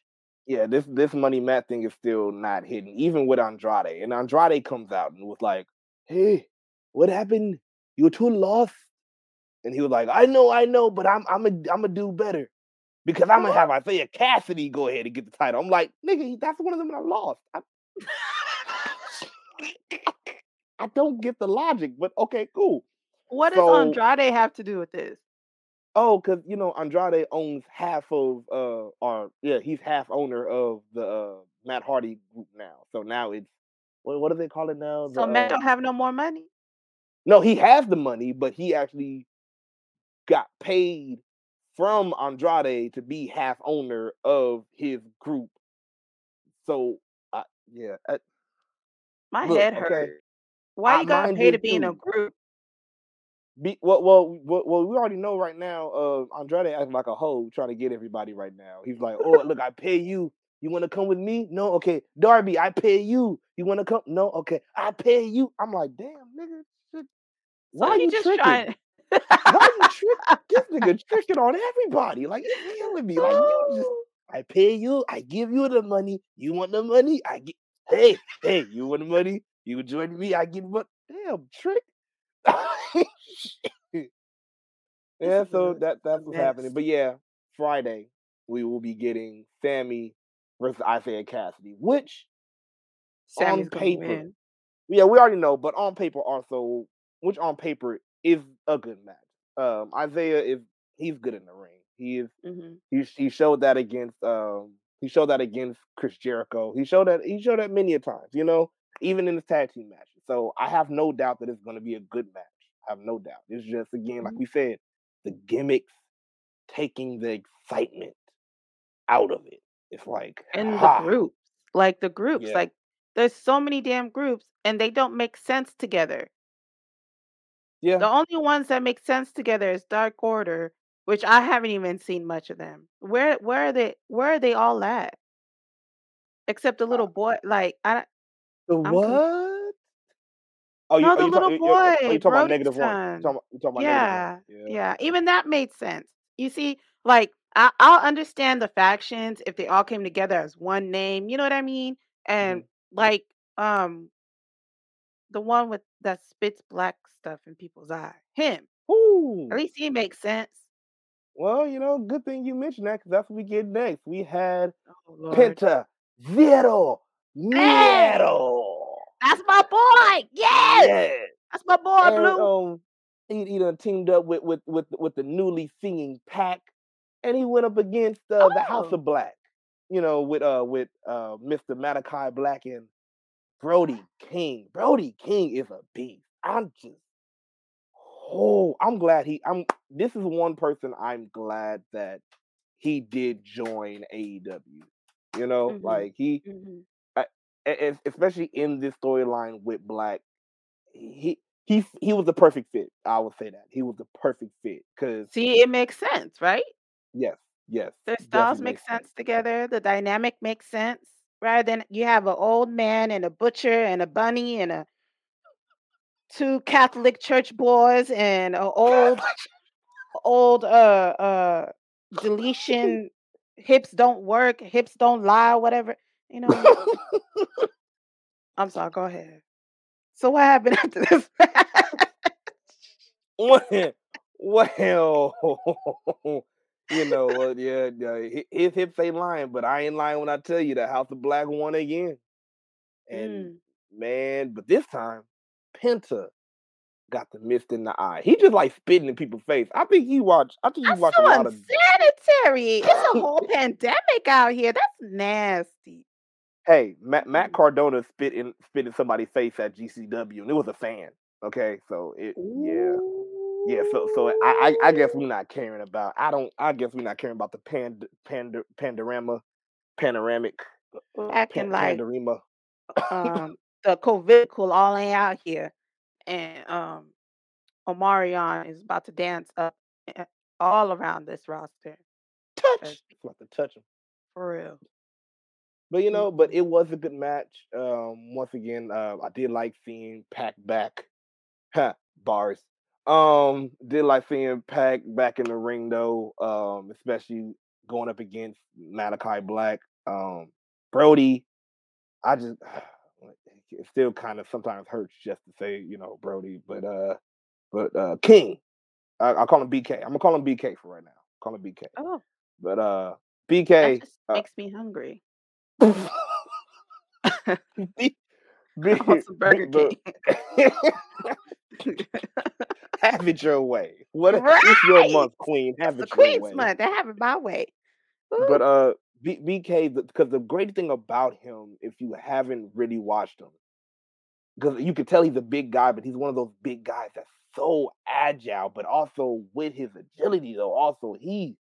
Yeah, this this money Matt thing is still not hidden, even with Andrade. And Andrade comes out and was like, "Hey, what happened? You were too lost." And he was like, "I know, I know, but I'm I'm a I'm gonna do better because I'm gonna have Isaiah Cassidy go ahead and get the title." I'm like, "Nigga, that's one of them that I lost." I, I don't get the logic, but okay, cool. What does Andrade have to do with this? Oh, because you know Andrade owns half of uh or yeah, he's half owner of the uh Matt Hardy group now. So now it's what what do they call it now? So The, Matt uh, don't have no more money. no, he has the money, but he actually got paid from Andrade to be half owner of his group. So uh, yeah, uh, My Look, head okay, hurt. Why I- you gotta pay to be in a group? be, well, well, well, well, we already know right now. Uh, Andrade acting like a hoe trying to get everybody right now. He's like, "Oh, look, I pay you. You want to come with me? No, okay. Darby, I pay you. You want to come? No, okay. I pay you. I'm like, damn, nigga, why So are you just tricking? trying. Why you trick? This nigga tricking on everybody. Like, he's killing me. Like, you just, I pay you. I give you the money. You want the money? I get. Hey, hey, you want the money? You join me? I get what? Damn, trick. Yeah, so that that's what's happening. But yeah, Friday we will be getting Sammy versus Isaiah Cassidy, which Sammy's gonna paper, yeah, we already know, but on paper also, which on paper is a good match. Um, Isaiah is he's good in the ring. He is hmm he he showed that against um he showed that against Chris Jericho. He showed that he showed that many a times, you know, even in his tag team matches. So I have no doubt that it's going to be a good match. I have no doubt. It's just again, like Mhm. we said, the gimmicks taking the excitement out of it. It's like And ha, the groups, like the groups, Yeah. like there's so many damn groups, and they don't make sense together. Yeah, The only ones that make sense together is Dark Order, which I haven't even seen much of them. Where where are they where are they all at? Except the little boy, like I the I'm what? con- Oh, you, no, oh, the you, talk, little you, you- oh, boy, you talking about negative one? Talking talking about Yeah, negative one? yeah. Even that made sense. You see, like I, I'll understand the factions if they all came together as one name. You know what I mean? And Mm-hmm. like um the one with that spits black stuff in people's eye, him. Ooh. At least he makes sense. Well, you know, good thing you mentioned that because that's what we get next. We had Oh Penta Zero Metal. That's my boy. Yes. Yeah. That's my boy, And Blue. um, he, he done teamed up with with with with the newly singing Pac, and he went up against uh, the House Oh. of Black. You know, with uh with uh Mr. Malachi Black and Brody King. Brody King is a beast. I'm just oh, I'm glad he. I'm. This is one person I'm glad that he did join AEW. You know, Mhm. like he Mhm. e- e- especially in this storyline with Black, he he he was the perfect fit. I would say that he was the perfect fit because See, it makes sense, right? yes, yes, Their styles make makes sense together. The dynamic makes sense. Rather than you have an old man and a butcher and a bunny and a two Catholic church boys and an old old uh uh deletion hips don't work, hips don't lie, whatever. You know, I'm sorry, go ahead. So what happened after this? well, well, you know, uh, yeah, yeah, hi- his hips ain't lying, but I ain't lying when I tell you that House of Black won again. And Mm. man, but this time, Penta got the mist in the eye. He just like spitting in people's face. I think he watched. I think he watched a lot of. unsanitary. It's a whole pandemic out here. That's nasty. Hey, Matt, Matt Mm. Cardona spit in spit in somebody's face at GCW, and it was a fan. Okay, so it yeah. Yeah, so so I, I I guess we're not caring about. I don't. I guess we're not caring about the pand pand pandorama, panoramic, uh, Acting pan, like pandorama. um the COVID cool all ain't out here, and um Omarion is about to dance up eh, all around this roster. Touch It's about to touch him. For real. But you know, but it was a good match. Um, once again, uh, I did like seeing Pac back. Ha, bars. Um, did like seeing Pac back in the ring though. Um, especially going up against Malachi Black. Um, Brody. I just it still kind of sometimes hurts just to say you know Brody, but uh, but uh, King. I, I call him BK. I'm gonna call him BK for right now. Call him BK. Oh, But uh, that BK. just Uh, makes me hungry. B, I B, want some Burger King. have it your way. What if it's your right. month, Queen. It's Have the it your Queen's way. month. Have it my way. But uh, B, BK, because the great thing about him, if you haven't really watched him, because you could tell he's a big guy, but he's one of those big guys that's so agile, but also with his agility, though, also he's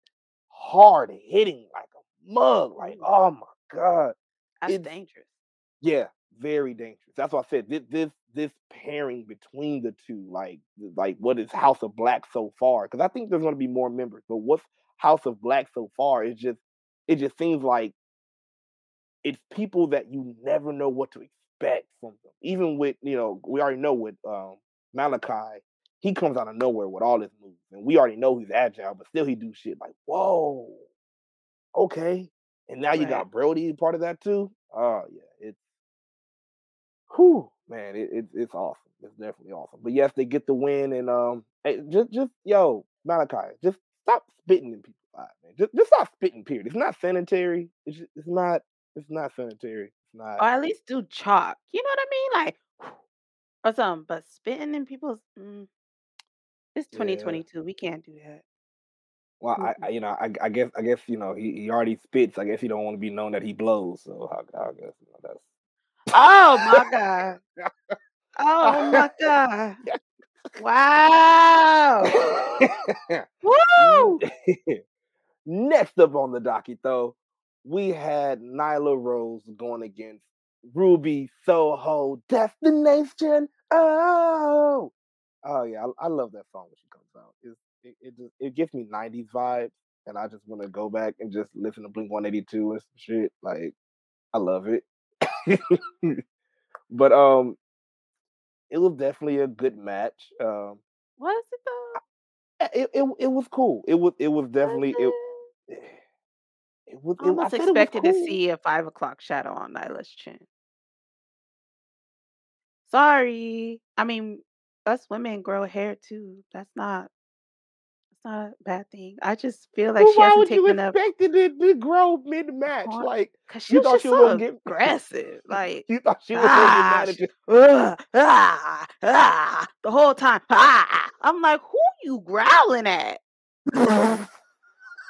hard hitting like a mug. Like, oh my god, that's it's dangerous. yeah, very dangerous. That's why I said this this this pairing between the two, like like what is House of Black so far? Because I think there's going to be more members, but what's House of Black so far? It's just it just seems like it's people that you never know what to expect from them. Even with you know, we already know with um, Malachi, he comes out of nowhere with all his moves, and we already know he's agile, but still he do shit like whoa, okay. And now you got Brody part of that too. Oh yeah, whew, man, it, it, it's awesome. It's definitely awesome. But yes, they get the win, and um, hey, just just yo, Malachi, just stop spitting in people's eyes, man. Just just stop spitting. Period. It's not sanitary. It's just, it's not it's not sanitary. It's not. Or at least do chalk. You know what I mean? Like or something. But spitting in people's mm, it's Yeah. 2022. We can't do that. Well, I. I you know I, I guess I guess you know he, he already spits. I guess he don't want to be known that he blows. So I, I guess you know, that's. Oh my god. Oh my god. Wow. Woo! Next up on the docket, though, we had Nyla Rose going against Ruby Soho Destination. Oh, oh yeah, I, I love that song when she comes out. It's, it it just it gives me '90s vibes, and I just want to go back and just listen to Blink 182 and some shit. Like, I love it. but um, it was definitely a good match. Um, Was it though? it, it it was cool. It was it was Was definitely it. it? It was. I It, I almost said it was expected to see a five o'clock shadow on Nyla's chin. Sorry. I mean, us women grow hair too. That's not not a bad thing. I just feel like Well, she why hasn't would you taken enough expect it to, grow mid match? Like, Like 'cause she you thought she was gonna get aggressive. Like, you thought she was gonna get ah, mad at you. ugh, ah, ah, the whole time. Ah. I'm like, who you growling at?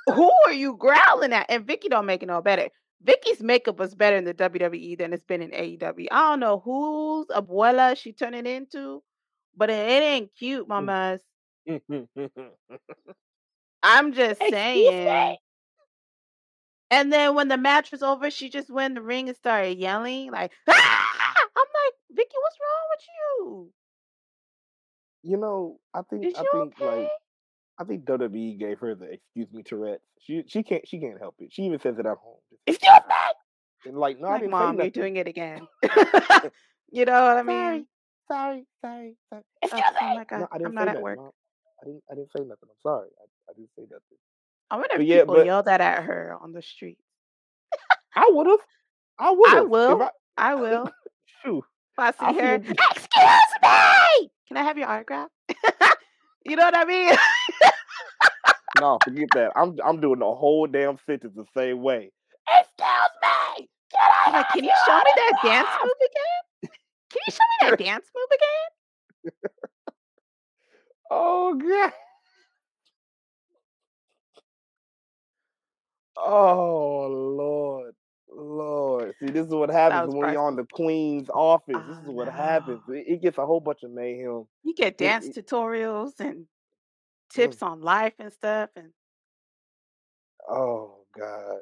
Who are you growling at? And Vickie don't make it no better. Vickie's makeup was better in the WWE than it's been in AEW. I don't know whose abuela she turning into, but it, it ain't cute, Mm. mamas. I'm just Excuse saying. me. And then when the match was over, she just went in the ring and started yelling like, ah! I'm like, Vickie, what's wrong with you? You know, I think Is I you think okay? like I think WWE gave her the excuse me Tourette's. She she can't she can't help it. She even says it at home. Excuse me. And like, no, I didn't mom, you're doing it again. you know what I mean? sorry, sorry, sorry. Oh, Excuse oh me. my God, No, I say not at work. Mom. I didn't I didn't say nothing. I'm sorry. I, I didn't say nothing. I wonder But if yeah, people but yelled that at her on the street. I would have. I would I will. I I will. shoot. If I I see see her, a excuse me. Can I have your autograph? you know what I mean? no, forget that. I'm I'm doing the whole damn sentence the same way. Excuse me. Can I like, can you show me that dance move again? Can you show me that dance move again? Oh god. Oh Lord. Lord. See, this is what happens when you're on the Queen's office. This is what happens. It, it gets a whole bunch of mayhem. You get It, dance it, tutorials and mm, tips on life and stuff, and oh God.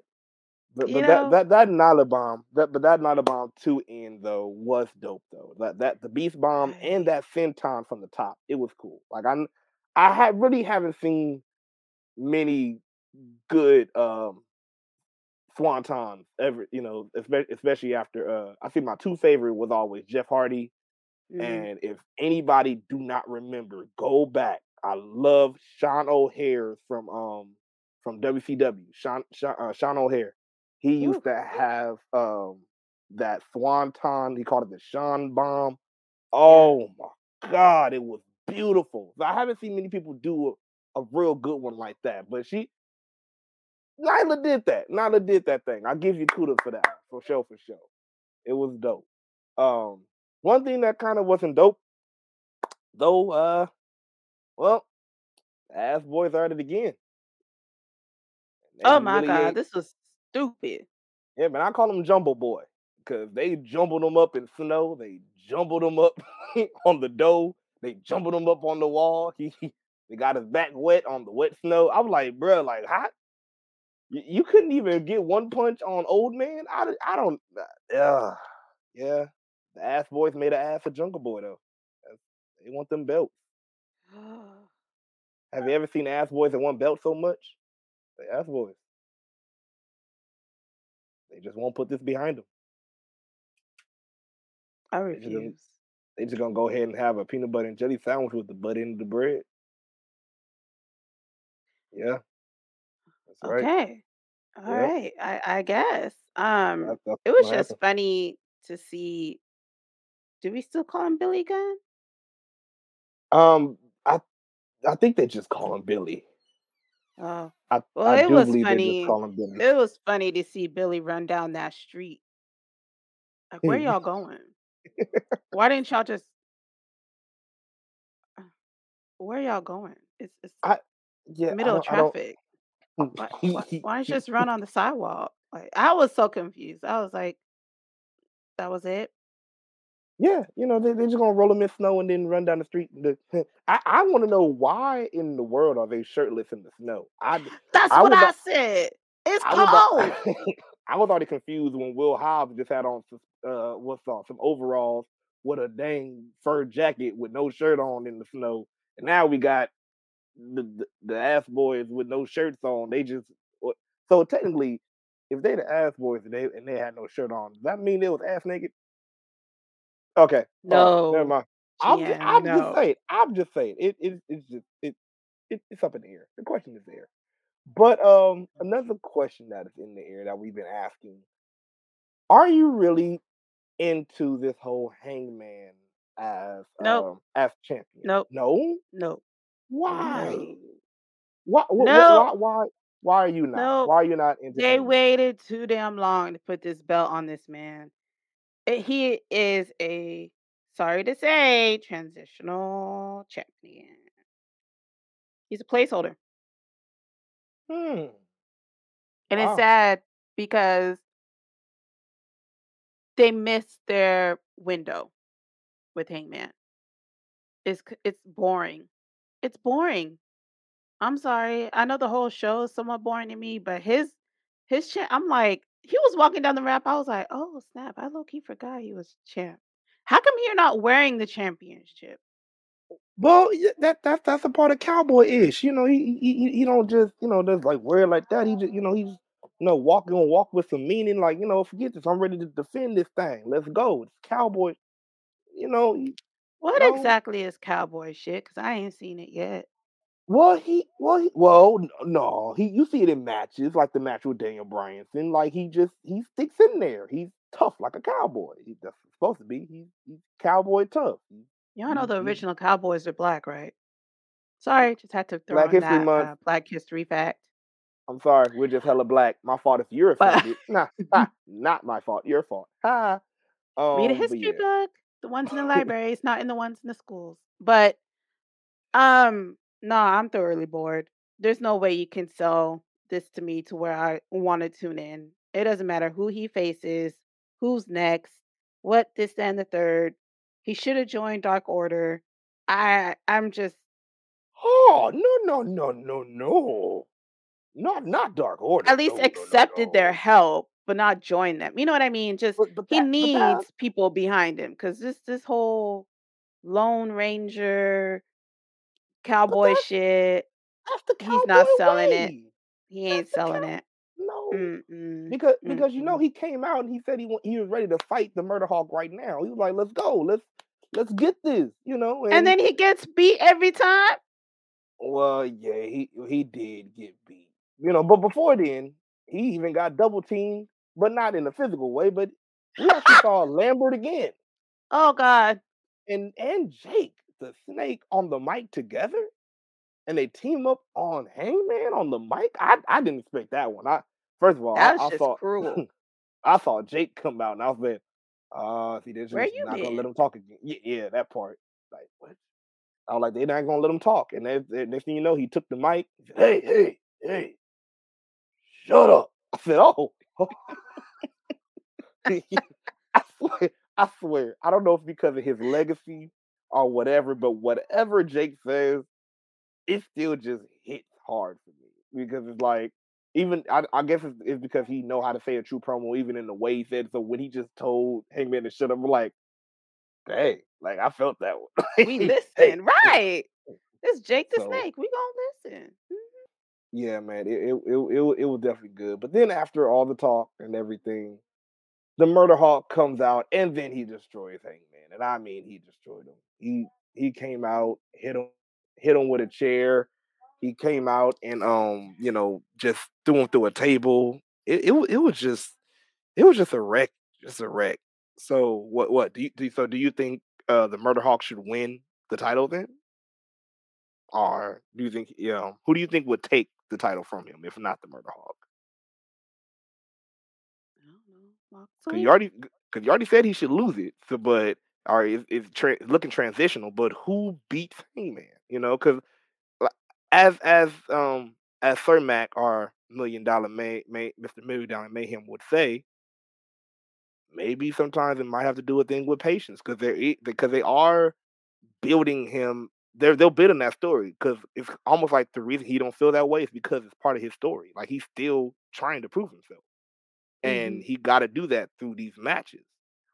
But but that that that Nyla bomb, that but that Nyla bomb two in though was dope though. That that the Beast bomb and that senton from the top, it was cool. Like I I had really haven't seen many good um swantons ever, you know, especially especially after uh I think my two favorite was always Jeff Hardy. hmm And if anybody do not remember, go back. I love Sean O'Haire from um from WCW. Sean Sean, uh, Sean O'Haire. He Ooh, used to have um that swanton. He called it the Sean bomb. Oh my god, it was beautiful. I haven't seen many people do a, a real good one like that. But she Nyla did that. Nyla did that thing. I give you kudos for that. For sure, for sure. It was dope. Um one thing that kind of wasn't dope, though, uh, well, ass boys are at it again. They Oh my really God, this was stupid. Yeah, man, I call them Jumbo Boy because they jumbled them up in snow. They jumbled them up on the dough. They jumbled him up on the wall. He, he they got his back wet on the wet snow. I was like, bro, like, hot. you, you couldn't even get one punch on old man? I, I don't. Uh, yeah, the ass boys made an ass of Jungle Boy though. They want them belts. Have you ever seen ass boys that want belts so much? The ass boys. They just won't put this behind them. I refuse. they just gonna go ahead and have a peanut butter and jelly sandwich with the butt end of the bread. Yeah, that's right. Okay. All Yep, right. I I guess. Um, that's, that's it was just happen. funny to see. Do we still call him Billy Gunn? Um, I I think they just call him Billy. Oh, I well, I it was funny. It was funny to see Billy run down that street. Like, where y'all going? Why didn't y'all just? uh, Where y'all going? It's it's I yeah, middle of traffic. Why why why don't you just run on the sidewalk? Like, I was so confused. I was like, that was it. Yeah, you know, they, they're just gonna roll them in snow and then run down the street. The, I, I want to know why in the world are they shirtless in the snow? I That's I what was I al- said. It's I was cold. I was already confused when Will Hobbs just had on some uh what's on some overalls with a dang fur jacket with no shirt on in the snow, and now we got the the, the ass boys with no shirts on. They just so technically, if they the ass boys and they and they had no shirt on, does that mean they was ass naked? Okay, all right, never mind. I'm just, I'm just saying. I'm just saying. It, it it's just it, it it's up in the air. The question is there. But um, another question that is in the air that we've been asking: Are you really into this whole Hangman as Nope. um as champion? Nope. No. Nope. Why? No. Why? Wh- wh- No, why? Why? Why are you not? no. Why are you not They entertaining this? waited too damn long to put this belt on this man. Eh, he is a sorry to say transitional champion. He's a placeholder. Hmm. And it's sad because they missed their window with Hangman. It's it's boring. It's boring. I'm sorry. I know the whole show is somewhat boring to me, but his his cha- I'm like, he was walking down the ramp. I was like, oh snap! I low key forgot he was champ. How come you're not wearing the championship? Well, that that that's a part of cowboy ish. You know, he he he don't just you know just like wear it like that. He just you know he's you know walk gonna walk with some meaning. Like you know, forget this. I'm ready to defend this thing. Let's go. It's cowboy. You know, you What know. exactly is cowboy shit? Cause I ain't seen it yet. Well, he well he, well no he you see it in matches like the match with Daniel Bryanson. Like he just he sticks in there. He's tough like a cowboy. He, that's supposed to be. He's, he's cowboy tough. Y'all know the original cowboys are black, right? Sorry, just had to throw Black History that Month. uh, Black History fact. I'm sorry, we're just hella black. My fault if you're offended. Nah, ha, not my fault. Your fault. Ha. read a Um, history yeah. book. The ones in the libraries, not in the ones in the schools. But um, no, I'm thoroughly bored. There's no way you can sell this to me to where I want to tune in. It doesn't matter who he faces, who's next, what this and the third. He should have joined Dark Order. I I'm just Oh no no no no no. Not not Dark Order. at least No no no accepted their help, but not joined them. You know what I mean? Just But but he that that needs people behind him because this this whole Lone Ranger cowboy that's shit, that's the he's not cowboy selling it. He ain't the selling cow. it. No. Mm-mm. Because because you know he came out and he said he he was ready to fight the Murder Hawk right now. He was like, let's go, let's let's get this, you know. And And then he gets beat every time. well, yeah, he he did get beat, you know. But before then, he even got double teamed, but not in a physical way. But we actually saw Lambert again Oh God. and and Jake the Snake on the mic together, and they team up on Hangman on the mic. I I didn't expect that one. I first of all, That I, I just saw cruel. I saw Jake come out, and I was like, uh, see, they're Where just you not gonna let him talk again. Yeah, yeah, that part. Like what? I was like, they're not gonna let him talk. And then then next thing you know, he took the mic. Said, hey, hey, hey, shut up. I said, oh. I swear, I swear. I don't know if because of his legacy or whatever, but whatever Jake says, it still just hits hard for me because it's like even I, I guess it's, it's because he know how to say a true promo even in the way he said. So when he just told Hangman to shut up, I'm like, dang, like I felt that one. We listen, right? It's Jake the so Snake. We gonna listen. Mhm. yeah, man, it it, it it it was definitely good. But then after all the talk and everything, the Murder Hawk comes out and then he destroys Hangman, and I mean he destroyed him. He he came out, hit him, hit him with a chair. He came out and um, you know, just threw him through a table. It it, it was just it was just a wreck, just a wreck. So what what do you do? So do you think uh the Murder Hawk should win the title then, or do you think you know who do you think would take the title from him if not the Murder Hawk? I don't know. Walk Because you already because you already said he should lose it. So, but or it's, it's tra- looking transitional. But who beats Hangman? You know, because as as um as Sir Mac or Million Dollar May, May Mr. Million Dollar Mayhem would say, maybe sometimes it might have to do a thing with patience because they're because they are building him. They're they'll build in that story because it's almost like the reason he don't feel that way is because it's part of his story. Like he's still trying to prove himself and hmm he got to do that through these matches.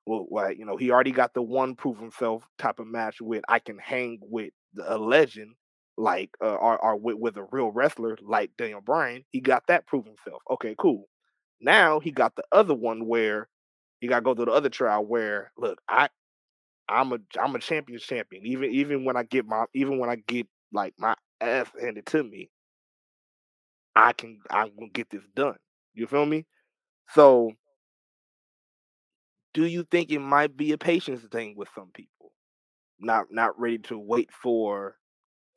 Well, like you know, he already got the one prove himself type of match with I can hang with a legend like uh, or, or with, with a real wrestler like Daniel Bryan. He got that prove himself. Okay, cool. Now he got the other one where he got to go through the other trial where look, I I'm a I'm a champion's champion. Even even when I get my even when I get like my ass handed to me, I can I'm gonna get this done. You feel me? So do you think it might be a patience thing with some people? Not not ready to wait for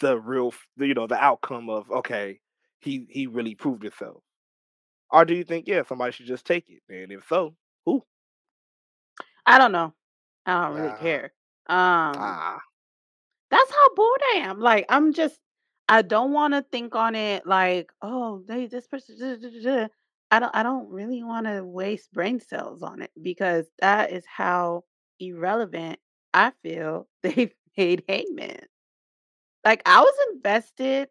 the real, you know, the outcome of okay, he he really proved himself, or do you think yeah somebody should just take it? And if so, who? I don't know. I don't really Ah, care. Um, ah, that's how bored I am. Like I'm just I don't want to think on it like, oh, they this person duh, duh, duh." I don't I don't really want to waste brain cells on it because that is how irrelevant I feel they've made Hangman. Like I was invested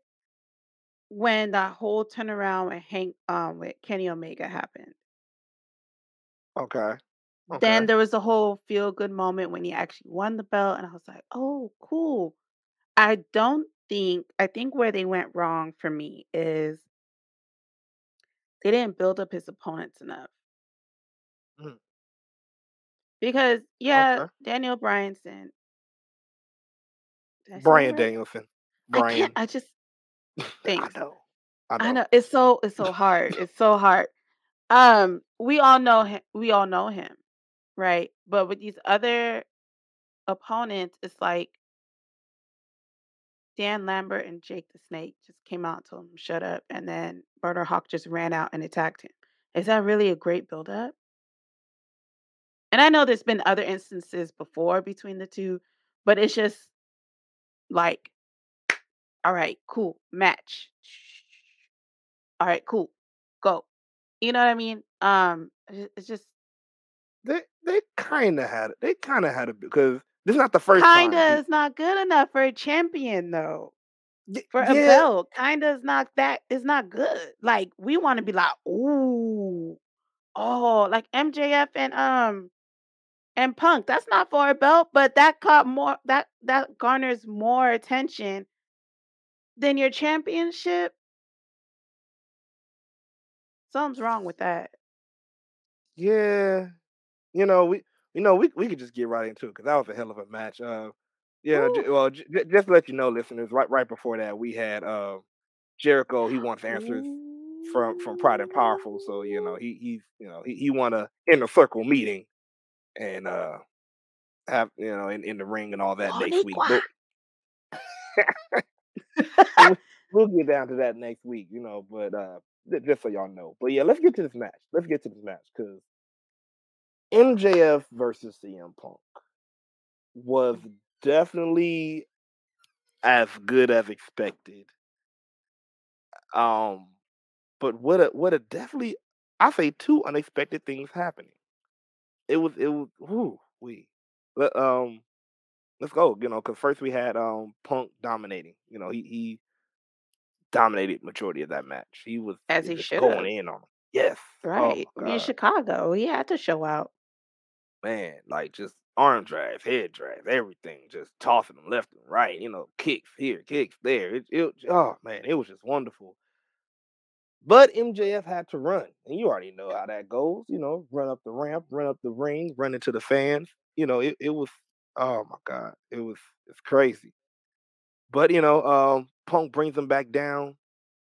when that whole turnaround with Hank um with Kenny Omega happened. okay, okay, Then there was a whole feel good moment when he actually won the belt, and I was like, "Oh, cool." I don't think I think where they went wrong for me is they didn't build up his opponents enough. mm, Because yeah, okay. Daniel Bryanson, did I say that Bryan right? Danielson, I can't. Bryan. I just I thanks. know, I I know. know it's so it's so hard. It's so hard. Um, we all know him. We all know him, right? But with these other opponents, it's like Dan Lambert and Jake the Snake just came out told him shut up, and then Murder Hawk just ran out and attacked him. Is that really a great buildup? And I know there's been other instances before between the two, but it's just like, all right, cool, match. All right, cool, go. You know what I mean? Um, it's just They they kind of had it. They kind of had it because this is not the first time kinda he. is not good enough for a champion though. For a belt, kinda is not that is not good. Like we want to be like, ooh, oh, like MJF and um and Punk. That's not for a belt, but that caught more that that garners more attention than your championship. Something's wrong with that. yeah. You know we. You know we we could just get right into it because that was a hell of a match. Uh, yeah. j- Well, j- just to let you know, listeners. Right right before that, we had uh Jericho. He wants answers from from Proud and Powerful. So you know he he's you know he he want a inner circle meeting and uh have you know in, in the ring and all that next week. But we'll get down to that next week, you know. But uh just so y'all know. But yeah, let's get to this match. Let's get to this match because MJF versus CM Punk was definitely as good as expected. Um, but what a what a definitely I say two unexpected things happening. It was it was whoo we let um let's go you know because first we had um Punk dominating you know he he dominated majority of that match he was As was he should going in on him yes oh Right. my In Chicago, he had to show out. Man like just arm drags head drags everything just tossing them left and right you know kicks here kicks there it, it oh man it was just wonderful But MJF had to run, and you already know how that goes. You know, run up the ramp, run up the ring, run into the fans. You know, it, it was oh my god, it was it's crazy. But you know, um, Punk brings them back down.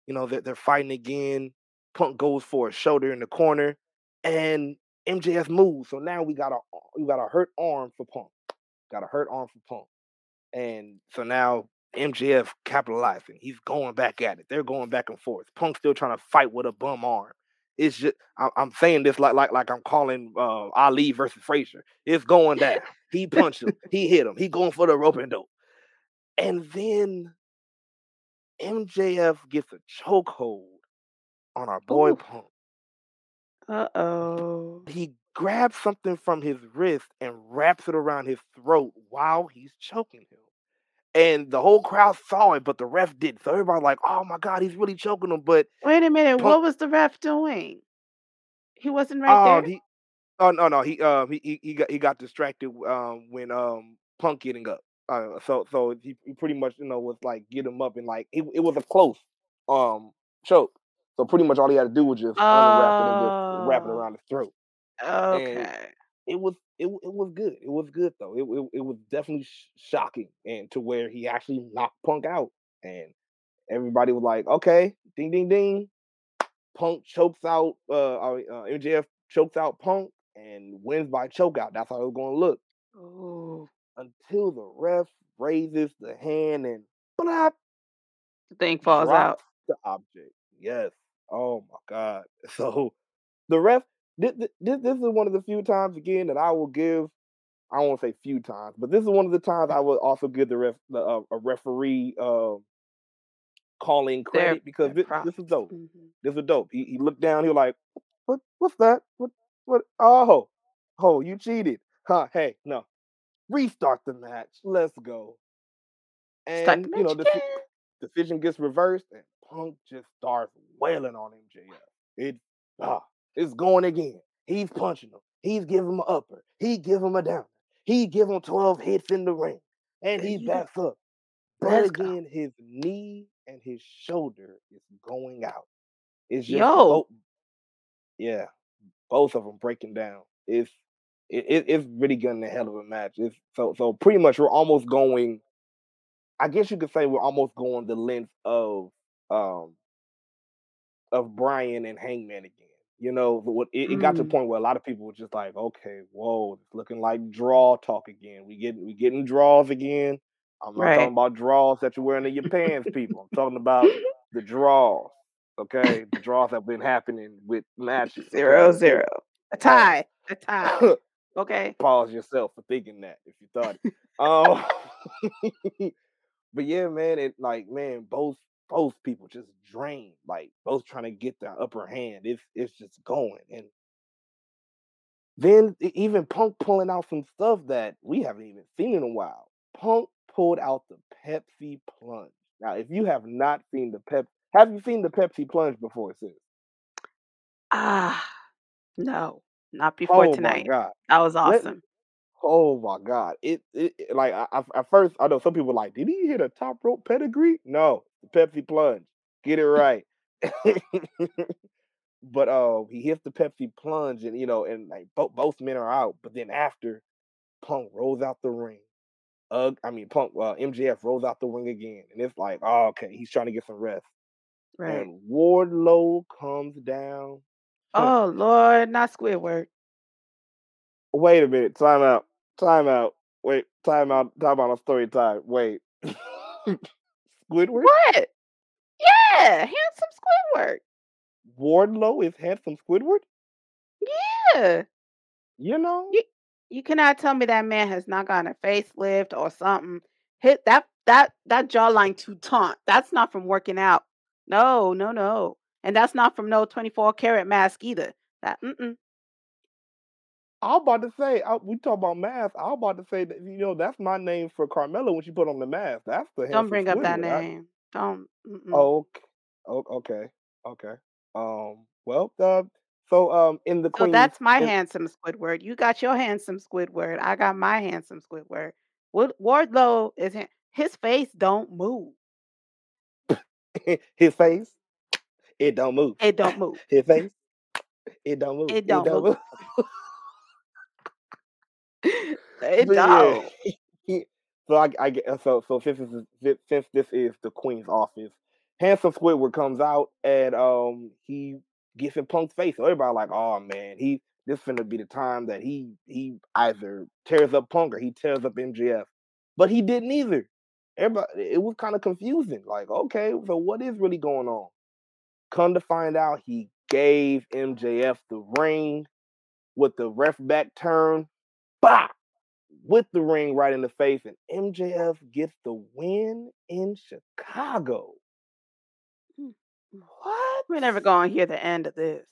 You know, they're, they're fighting again. Punk goes for a shoulder in the corner, and MJF moves. So now we got a we got a hurt arm for Punk. Got a hurt arm for Punk. And so now MJF capitalizing. He's going back at it. They're going back and forth. Punk's still trying to fight with a bum arm. It's just I'm saying this like like like I'm calling uh, Ali versus Frazier. It's going down. He punched him. He hit him. He going for the rope and dope. And then MJF gets a chokehold on our boy Ooh. Punk. Uh-oh. He grabs something from his wrist and wraps it around his throat while he's choking him. And the whole crowd saw it, but the ref didn't. So everybody like, oh my god, he's really choking him. But Wait a minute. Punk, What was the ref doing? He wasn't right um, there? he, oh no, no, he, um, he, he, he got, he got distracted, um, when um Punk getting up. Uh, so, so he, he pretty much, you know, was like get him up and like it, it was a close, um, choke. So pretty much all he had to do was just unwrap it and just wrap it Oh, around his throat. And okay. it was, it, it was good. It was good though. It, it, it was definitely sh- shocking, and to where he actually knocked Punk out, and everybody was like, okay, ding, ding, ding. Punk chokes out uh, uh uh, MJF chokes out Punk and wins by chokeout. That's how it was gonna look Ooh. until the ref raises the hand and blah. The thing falls out. the object. Yes. Oh my god. So the ref. This, this this is one of the few times again that I will give. I to say few times, but this is one of the times I will also give the ref the, uh, a referee uh, calling credit because their this, this is dope. Mhm. This is dope. He, he looked down. He was like, "What? What's that? What? What? Oh, oh, you cheated, huh? Hey, no, restart the match. Let's go." And you know, the decision gets reversed, and Punk just starts wailing on MJF. It ah, it's going again. He's punching him. He's giving him an upper. He give him a down. He give him twelve hits in the ring, and he backs up. But again, his knee and his shoulder is going out. It's just Yo. both. Yeah, both of them breaking down. It's it, it, it's really getting a hell of a match. It's so so pretty much we're almost going. I guess you could say we're almost going the length of um of Bryan and Hangman again. You know, what it, it got to the Mm. point where a lot of people were just like, okay, whoa, it's looking like draw talk again. We getting we getting draws again. I'm not Right. talking about draws that you're wearing in your pants, people. I'm talking about the draws. Okay, the draws have been happening with matches. Zero zero. A tie. A tie. Okay. pause yourself for thinking that if you thought it. Um, but yeah, man, it like man, both both people just drained, like both trying to get the upper hand. It's it's just going, and then even Punk pulling out some stuff that we haven't even seen in a while. Punk pulled out the Pepsi plunge. Now, if you have not seen the Pep, have you seen the Pepsi plunge before, sis? Ah, no, not before Oh my tonight. god. That was Let awesome. Oh my god! It, it it- like I, I, at first I know some people like, did he hit a top rope pedigree? No, the Pepsi plunge. Get it right. but uh, he hits the Pepsi plunge, and you know, and like both both men are out. But then after, Punk rolls out the ring. Uh, I mean, Punk. Uh, MJF rolls out the ring again, and it's like, oh, okay, he's trying to get some rest. Right. And Wardlow comes down. Oh Lord, not Squidward. Wait a minute. Time out. Time out. Wait. Time out. Time out on story time. Wait. Squidward? What? Yeah, handsome Squidward. Wardlow is handsome Squidward? Yeah. You know? You you cannot tell me that man has not gotten a facelift or something. Hit that that that jawline too taut. That's not from working out. No, no, no. And that's not from no 24 karat mask either. That mm-mm. I was about to say, I, we talk about mask. I was about to say that, you know, that's my name for Carmella when she put on the mask. That's the handsome Don't bring up that Squidward. I- name. Don't. Oh, ok- okay. Okay. Um, well, uh, so um, in the So Queen's. that's my in- handsome Squidward. You got your handsome Squidward. I got my handsome Squidward. Wood Wardlow is his face don't move. his face, it don't move. It don't move. His face, it don't move. It don't move. move. It But don't. yeah. so I, I get so so since this is since this is the Queen's office, handsome Squidward comes out and um he gets in Punk's face. So everybody like, oh man, he this finna be the time that he he either tears up Punk or he tears up MJF. But he didn't either. Everybody it was kind of confusing. Like, okay, so what is really going on? Come to find out, he gave MJF the ring with the ref back turn. Bah! With the ring right in the face, and MJF gets the win in Chicago. Mm, mm. What? We're never going to hear the end of this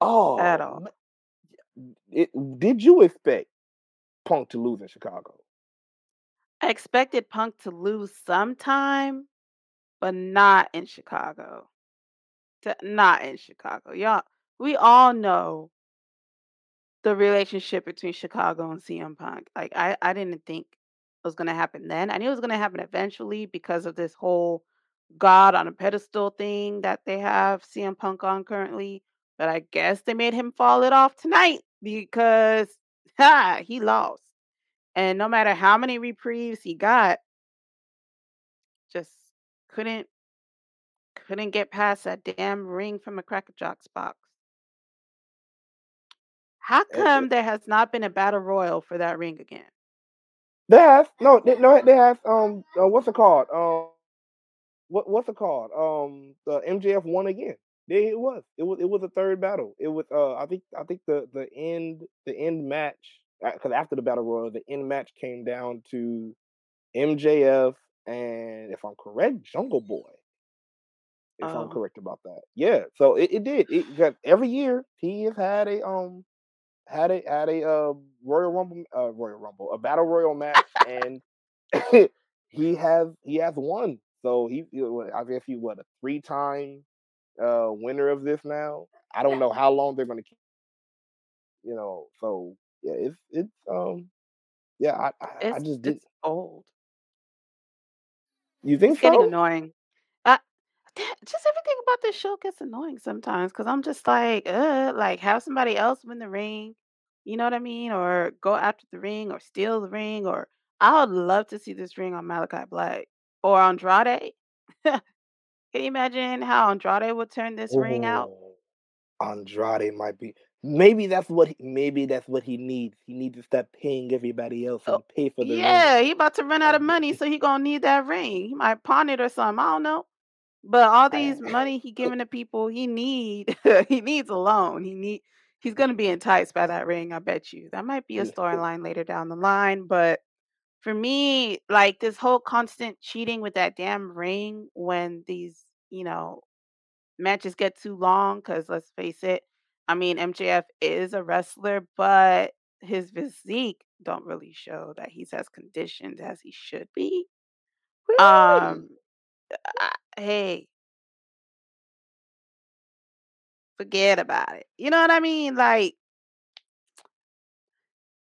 Oh, at all. it, did you expect Punk to lose in Chicago? I expected Punk to lose sometime, but not in Chicago. To- not in Chicago. Y'all, we all know the relationship between Chicago and CM Punk. Like I, I didn't think it was gonna happen then. I knew it was gonna happen eventually because of this whole God on a pedestal thing that they have CM Punk on currently. But I guess they made him fall it off tonight because ha, he lost. And no matter how many reprieves he got, just couldn't couldn't get past that damn ring from a Cracker Jacks box. How Eh, eh, come there has not been a battle royal for that ring again? They have no, they, no, they have um, uh, what's it called? Um, what what's it called? Um, the MJF won again. There it was. It was it was a third battle. It was uh I think I think the the end the end match because after the battle royal the end match came down to MJF and if I'm correct, Jungle Boy. If I'm Oh. correct about that, yeah. So it, it did. It every year he has had a um had a had a uh Royal Rumble uh Royal Rumble a battle royal match and he has he has won. So he, I guess he what a three time uh winner of this now. I don't know how long they're gonna keep you know, so yeah, it's it's um yeah, I I, I just did it's old. you think It's getting annoying. Just everything about this show gets annoying sometimes because I'm just like, uh, like have somebody else win the ring. You know what I mean? Or go after the ring or steal the ring. Or I would love to see this ring on Malachi Black or Andrade. Can you imagine how Andrade would turn this ring out? Oh Andrade might be maybe that's what he, maybe that's what he needs. He needs to stop paying everybody else Oh, and pay for the ring. yeah, he about to run out of money, so he gonna need that ring. He might pawn it or something. I don't know. But all these money he giving to people, he need he needs a loan. He need he's gonna be enticed by that ring, I bet you. That might be a storyline later down the line. But for me, like this whole constant cheating with that damn ring when these, you know, matches get too long, because let's face it, I mean MJF is a wrestler, but his physique don't really show that he's as conditioned as he should be. Um, I, hey, forget about it. You know what I mean? Like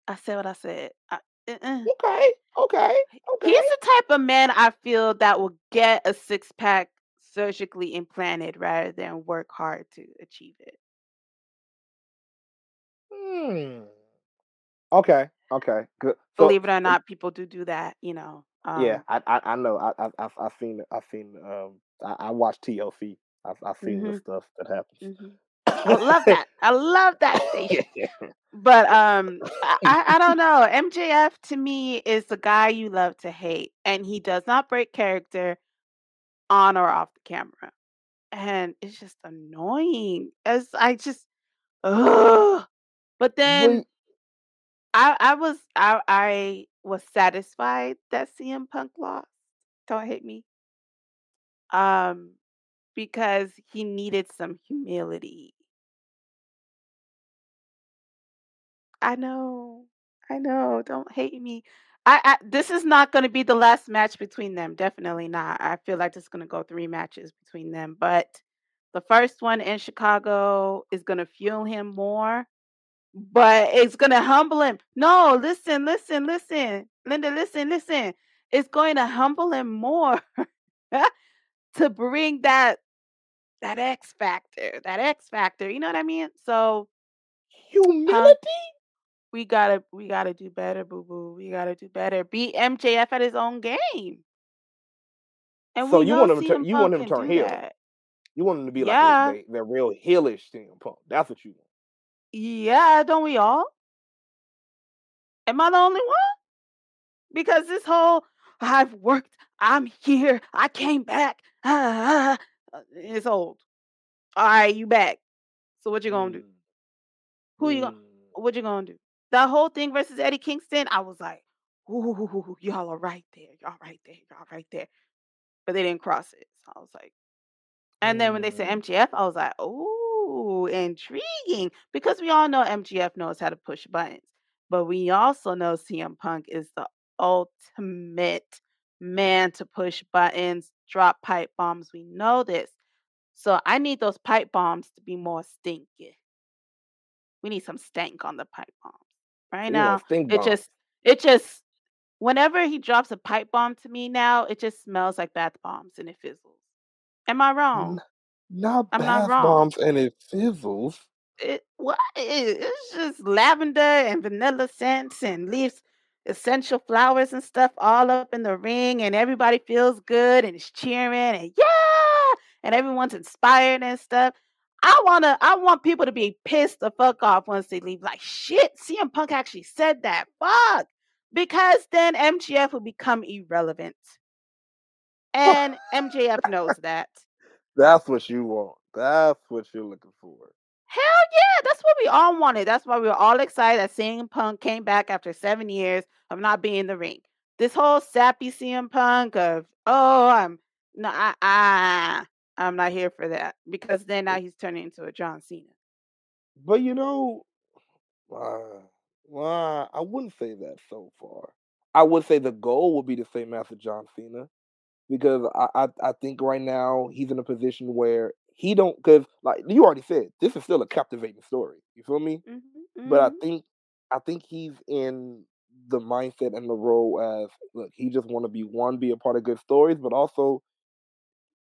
I said what I said. I, uh-uh. Okay, okay, He's the type of man I feel that will get a six pack surgically implanted rather than work hard to achieve it. Hmm. Okay, okay, good. So, Believe it or not, people do do that. You know. Yeah, Um. I, I I know. I I I've, I've seen I've seen um I, I watch TLC. I've I've seen the Mhm. stuff that happens. Mhm. I love that. I love that station. But um, I, I don't know. MJF to me is the guy you love to hate, and he does not break character on or off the camera, and it's just annoying. As I just, ugh. But then I I was I I was satisfied that CM Punk lost. Don't hate me. Um, because he needed some humility. I know. I know. Don't hate me. I, I this is not going to be the last match between them. Definitely not. I feel like it's going to go three matches between them, but the first one in Chicago is going to fuel him more, but it's going to humble him. No, listen, listen, listen. Linda, listen, listen. It's going to humble him more to bring that that X factor, that X factor. You know what I mean? So, humility? We gotta we gotta do better, boo boo. We gotta do better. Beat MJF at his own game. And So you want him to turn you want him to turn heel? that. You want him to be like Yeah. the, the real heelish CM Punk. That's what you want. Yeah, don't we all? Am I the only one? Because this whole I've worked, I'm here, I came back. ah, it's old. All right, you back. So what you gonna do? Mm, Who you gonna mm. what you gonna do? That whole thing versus Eddie Kingston, I was like, ooh, y'all are right there. Y'all right there. Y'all right there. But they didn't cross it. So I was like, And then when they said Mm. MJF, I was like, "Ooh, intriguing!" Because we all know MJF knows how to push buttons, but we also know CM Punk is the ultimate man to push buttons, drop pipe bombs. We know this. So I need those pipe bombs to be more stinky. We need some stank on the pipe bombs. Right So you want now, stink it just it just whenever he drops a pipe bomb to me now, it just smells like bath bombs and it fizzles. Am I wrong? Not I'm not bath wrong. bombs and it fizzles. It what? It, it's just lavender and vanilla scents and leaves essential flowers and stuff all up in the ring, and everybody feels good and is cheering and yeah, and everyone's inspired and stuff. I wanna, I want people to be pissed the fuck off once they leave. Like shit, CM Punk actually said that. Fuck, because then MJF will become irrelevant. And MJF knows that. That's what you want. That's what you're looking for. Hell yeah, that's what we all wanted. That's why we were all excited that CM Punk came back after seven years of not being in the ring. This whole sappy CM Punk of oh I'm no I, I I'm not here for that because then now he's turning into a John Cena. But you know, uh, well, I wouldn't say that so far. I would say the goal would be the same as John Cena because I, I I think right now he's in a position where he don't because like you already said this is still a captivating story. You feel me? Mm-hmm, But I mm-hmm. think I think he's in the mindset and the role as look he just want to be one be a part of good stories, but also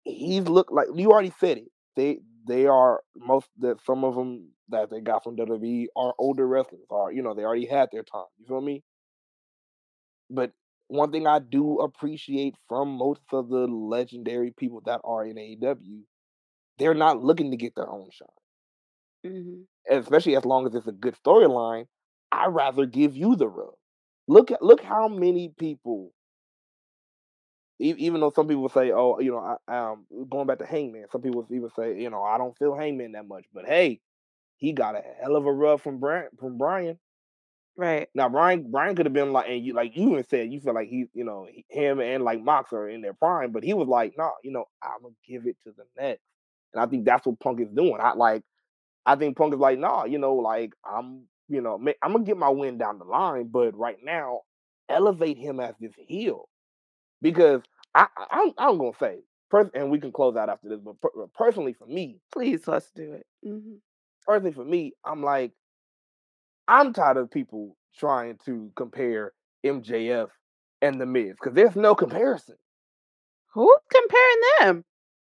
he's look like you already said it. They they are most that some of them that they got from WWE are older wrestlers. or you know they already had their time. You feel me? But one thing I do appreciate from most of the legendary people that are in AEW, they're not looking to get their own shot. Mm-hmm. Especially as long as it's a good storyline, I'd rather give you the rub. Look at look how many people even though some people say, "Oh, you know, I, um, going back to Hangman," some people even say, "You know, I don't feel Hangman that much," but hey, he got a hell of a rub from Bryan. From Bryan. Right. Now, Bryan, Bryan could have been like, and you like you even said, you feel like he, you know, he- him and like Mox are in their prime, but he was like, "No, you know, I'm gonna give it to the next," and I think that's what Punk is doing. I like, I think Punk is like, "No, you know, like I'm, you know, I'm gonna get my win down the line, but right now, elevate him as this heel." because I, I I'm, I'm gonna say, pers- and we can close out after this. But per- personally, for me, Please let's do it. Mm-hmm. personally for me, I'm like, I'm tired of people trying to compare MJF and the Miz because there's no comparison. Who's comparing them?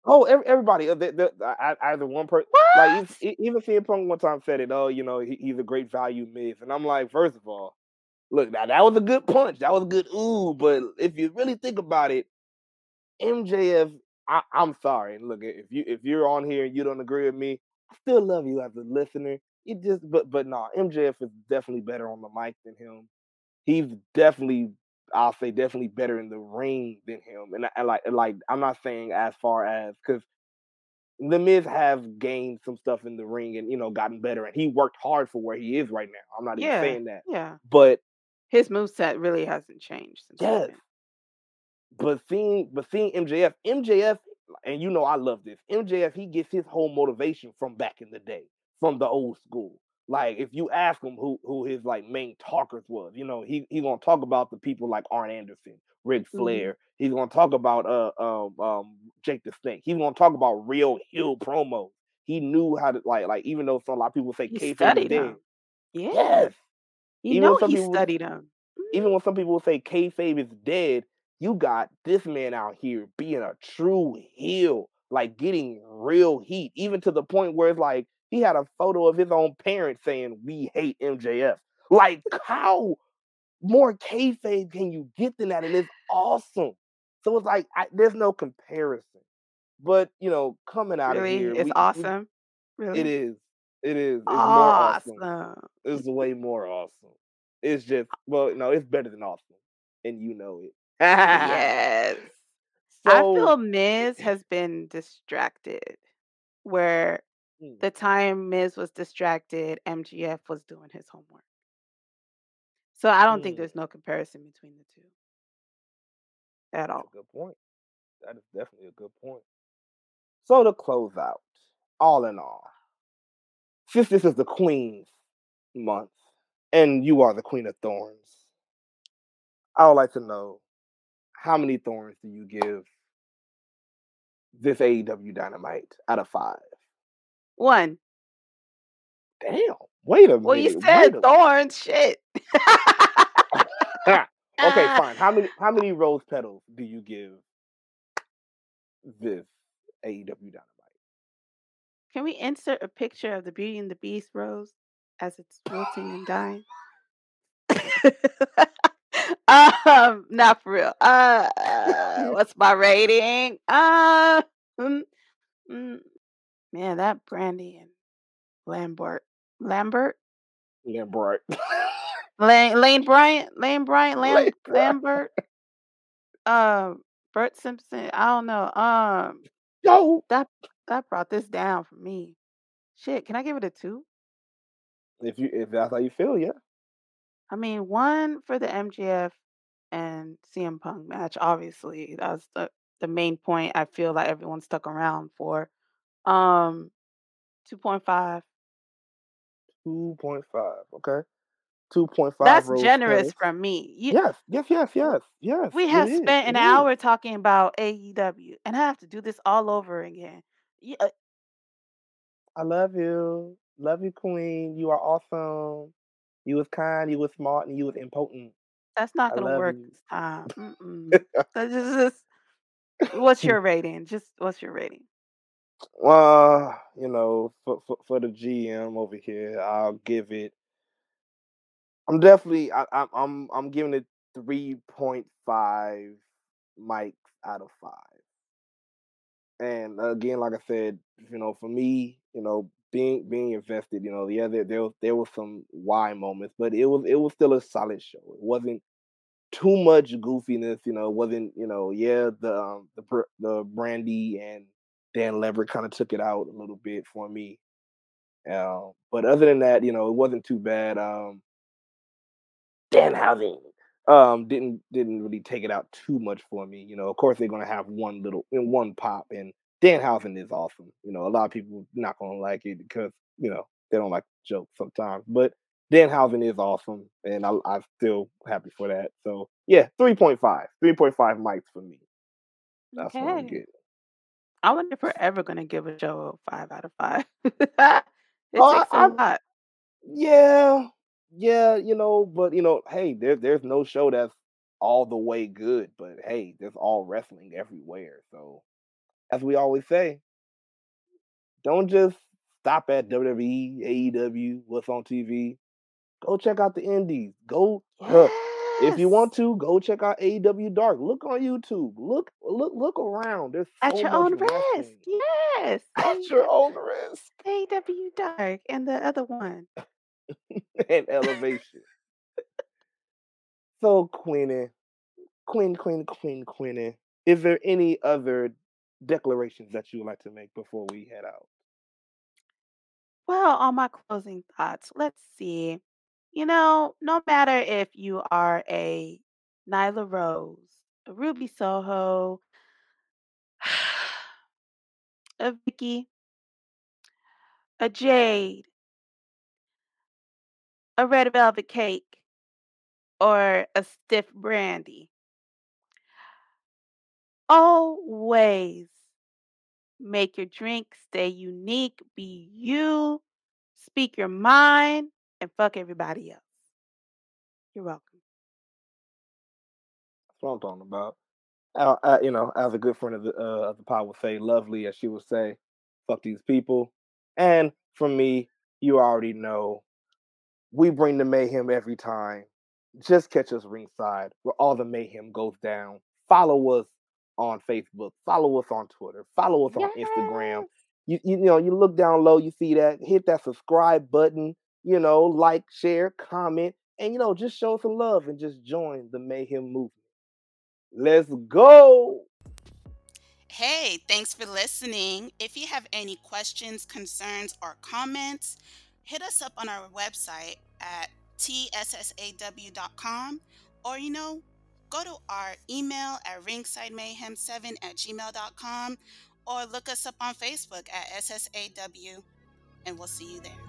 Oh, every, everybody, uh, the, the, I- I- either one person, like even CM Punk one time said it. Oh, you know, he, he's a great value Miz, and I'm like, first of all, look, now that was a good punch, that was a good ooh, but if you really think about it, MJF, I, I'm sorry. Look, if you if you're on here and you don't agree with me, I still love you as a listener. You just but but no, MJF is definitely better on the mic than him. He's definitely, I'll say, definitely better in the ring than him. And, I, and like like I'm not saying as far as because the Miz have gained some stuff in the ring and you know gotten better, and he worked hard for where he is right now. I'm not even saying that, Yeah. but His moveset really hasn't changed since yes, but seeing but seeing MJF, MJF, and you know I love this. MJF, he gets his whole motivation from back in the day, from the old school. Like if you ask him who who his like main talkers was, you know, he he gonna talk about the people like Arn Anderson, Ric Mhm. Flair. He's gonna talk about uh um um Jake the Snake. He's gonna talk about real heel promos. He knew how to like like even though some a lot of people say is studied dead. them. Yeah. Yes. You Even know some he people studied them. even when some people say kayfabe is dead, you got this man out here being a true heel, like getting real heat, even to the point where it's like he had a photo of his own parents saying, "We hate MJF." Like how more kayfabe can you get than that? And it's awesome. So it's like I, there's no comparison. But you know, coming out of Really? here, It's we, we awesome. Really? it is. It is. It's more awesome. awesome. It's way more awesome. It's just well, no, it's better than awesome, and you know it. Yes. I feel so Miz has been distracted where mm, the time Miz was distracted, MJF was doing his homework. So I don't think mm, there's no comparison between the two at that's a all. good point. That is definitely a good point. So to close out, all in all, since this is the Queen's month, and you are the Queen of Thorns, I would like to know how many thorns do you give this AEW Dynamite out of five? One. Damn! Wait a minute. Well, you said thorns. Shit. okay, fine. How many how many rose petals do you give this AEW Dynamite? Can we insert a picture of the Beauty and the Beast rose as it's wilting and dying? um, not for real. Uh, uh, what's my rating? Uh, mm, mm, man, that Brandi and Lambert, Lambert, Lambert. Lane, Lane Bryant, Lane Bryant, Lam, Lane. Lambert, uh, Bert Simpson. I don't know. Um, Yo, that that brought this down for me. Shit, can I give it a two? if you if that's how you feel, yeah. I mean, one for the MJF and CM Punk match. Obviously, that's the the main point. I feel like everyone stuck around for. Um, two point five. Two point five. Okay. Two point five That's rose generous from me. You, Yes, yes, yes, yes, yes. we have is. spent an is. hour talking about AEW, and I have to do this all over again. Yeah, uh, I love you. Love you, Queen. You are awesome. You was kind, you was smart, and you was important. that's not gonna work you. this time. Just what's your rating? Just what's your rating? Well, you know, for, for for the GM over here, I'll give it. I'm definitely. I, I'm I'm I'm giving it three point five mics out of five. And again, like I said, you know, for me, you know, being being invested, you know, yeah, there there was, there was some why moments, but it was it was still a solid show. It wasn't too much goofiness, you know. It wasn't you know, yeah, the um, the the Brandi and Dan Leverett kind of took it out a little bit for me. Um, but other than that, you know, it wasn't too bad. Um, Danhausen um didn't didn't really take it out too much for me. You know, of course they're gonna have one little in one pop, and Danhausen is awesome. You know, a lot of people not gonna like it because you know they don't like jokes sometimes, but Danhausen is awesome, and I, I'm still happy for that. So yeah, 3.5, 3.5 mics for me. That's what I'm getting. I wonder if we're ever gonna give a show a five out of five. it Oh, takes a I, I lot. yeah, yeah, you know, but you know, hey, there there's no show that's all the way good, but hey, there's all wrestling everywhere. So as we always say, don't just stop at WWE, AEW, what's on TV. Go check out the indies. Go huh, if you want to, go check out AEW Dark. Look on YouTube. Look look look around. There's At your own risk. Yes. At your own risk AEW Dark and the other one. and elevation. So Queenie, Queen, Queen, Queen, Queenie, is there any other declarations that you would like to make before we head out? Well, on my closing thoughts, let's see. You know, no matter if you are a Nyla Rose, a Ruby Soho, a Vickie, a Jade, a Red Velvet Cake, or a Stiff Brandy, always make your drink stay unique, be you, speak your mind, and fuck everybody else. You're welcome. That's what I'm talking about. Uh, uh, you know, as a good friend of the uh, of the pod would say, lovely as she would say, fuck these people. And for me, you already know, we bring the mayhem every time. Just catch us ringside where all the mayhem goes down. Follow us on Facebook. Follow us on Twitter. Follow us on Instagram. Yes. You, you know, you look down low, you see that, hit that subscribe button, you know, like, share, comment, and you know, just show some love and just join the mayhem movement. Let's go. Hey, thanks for listening. If you have any questions, concerns, or comments, hit us up on our website at tssaw.com or, you know, go to our email at ringsidemayhem7 at gmail.com or look us up on Facebook at SSAW, and we'll see you there.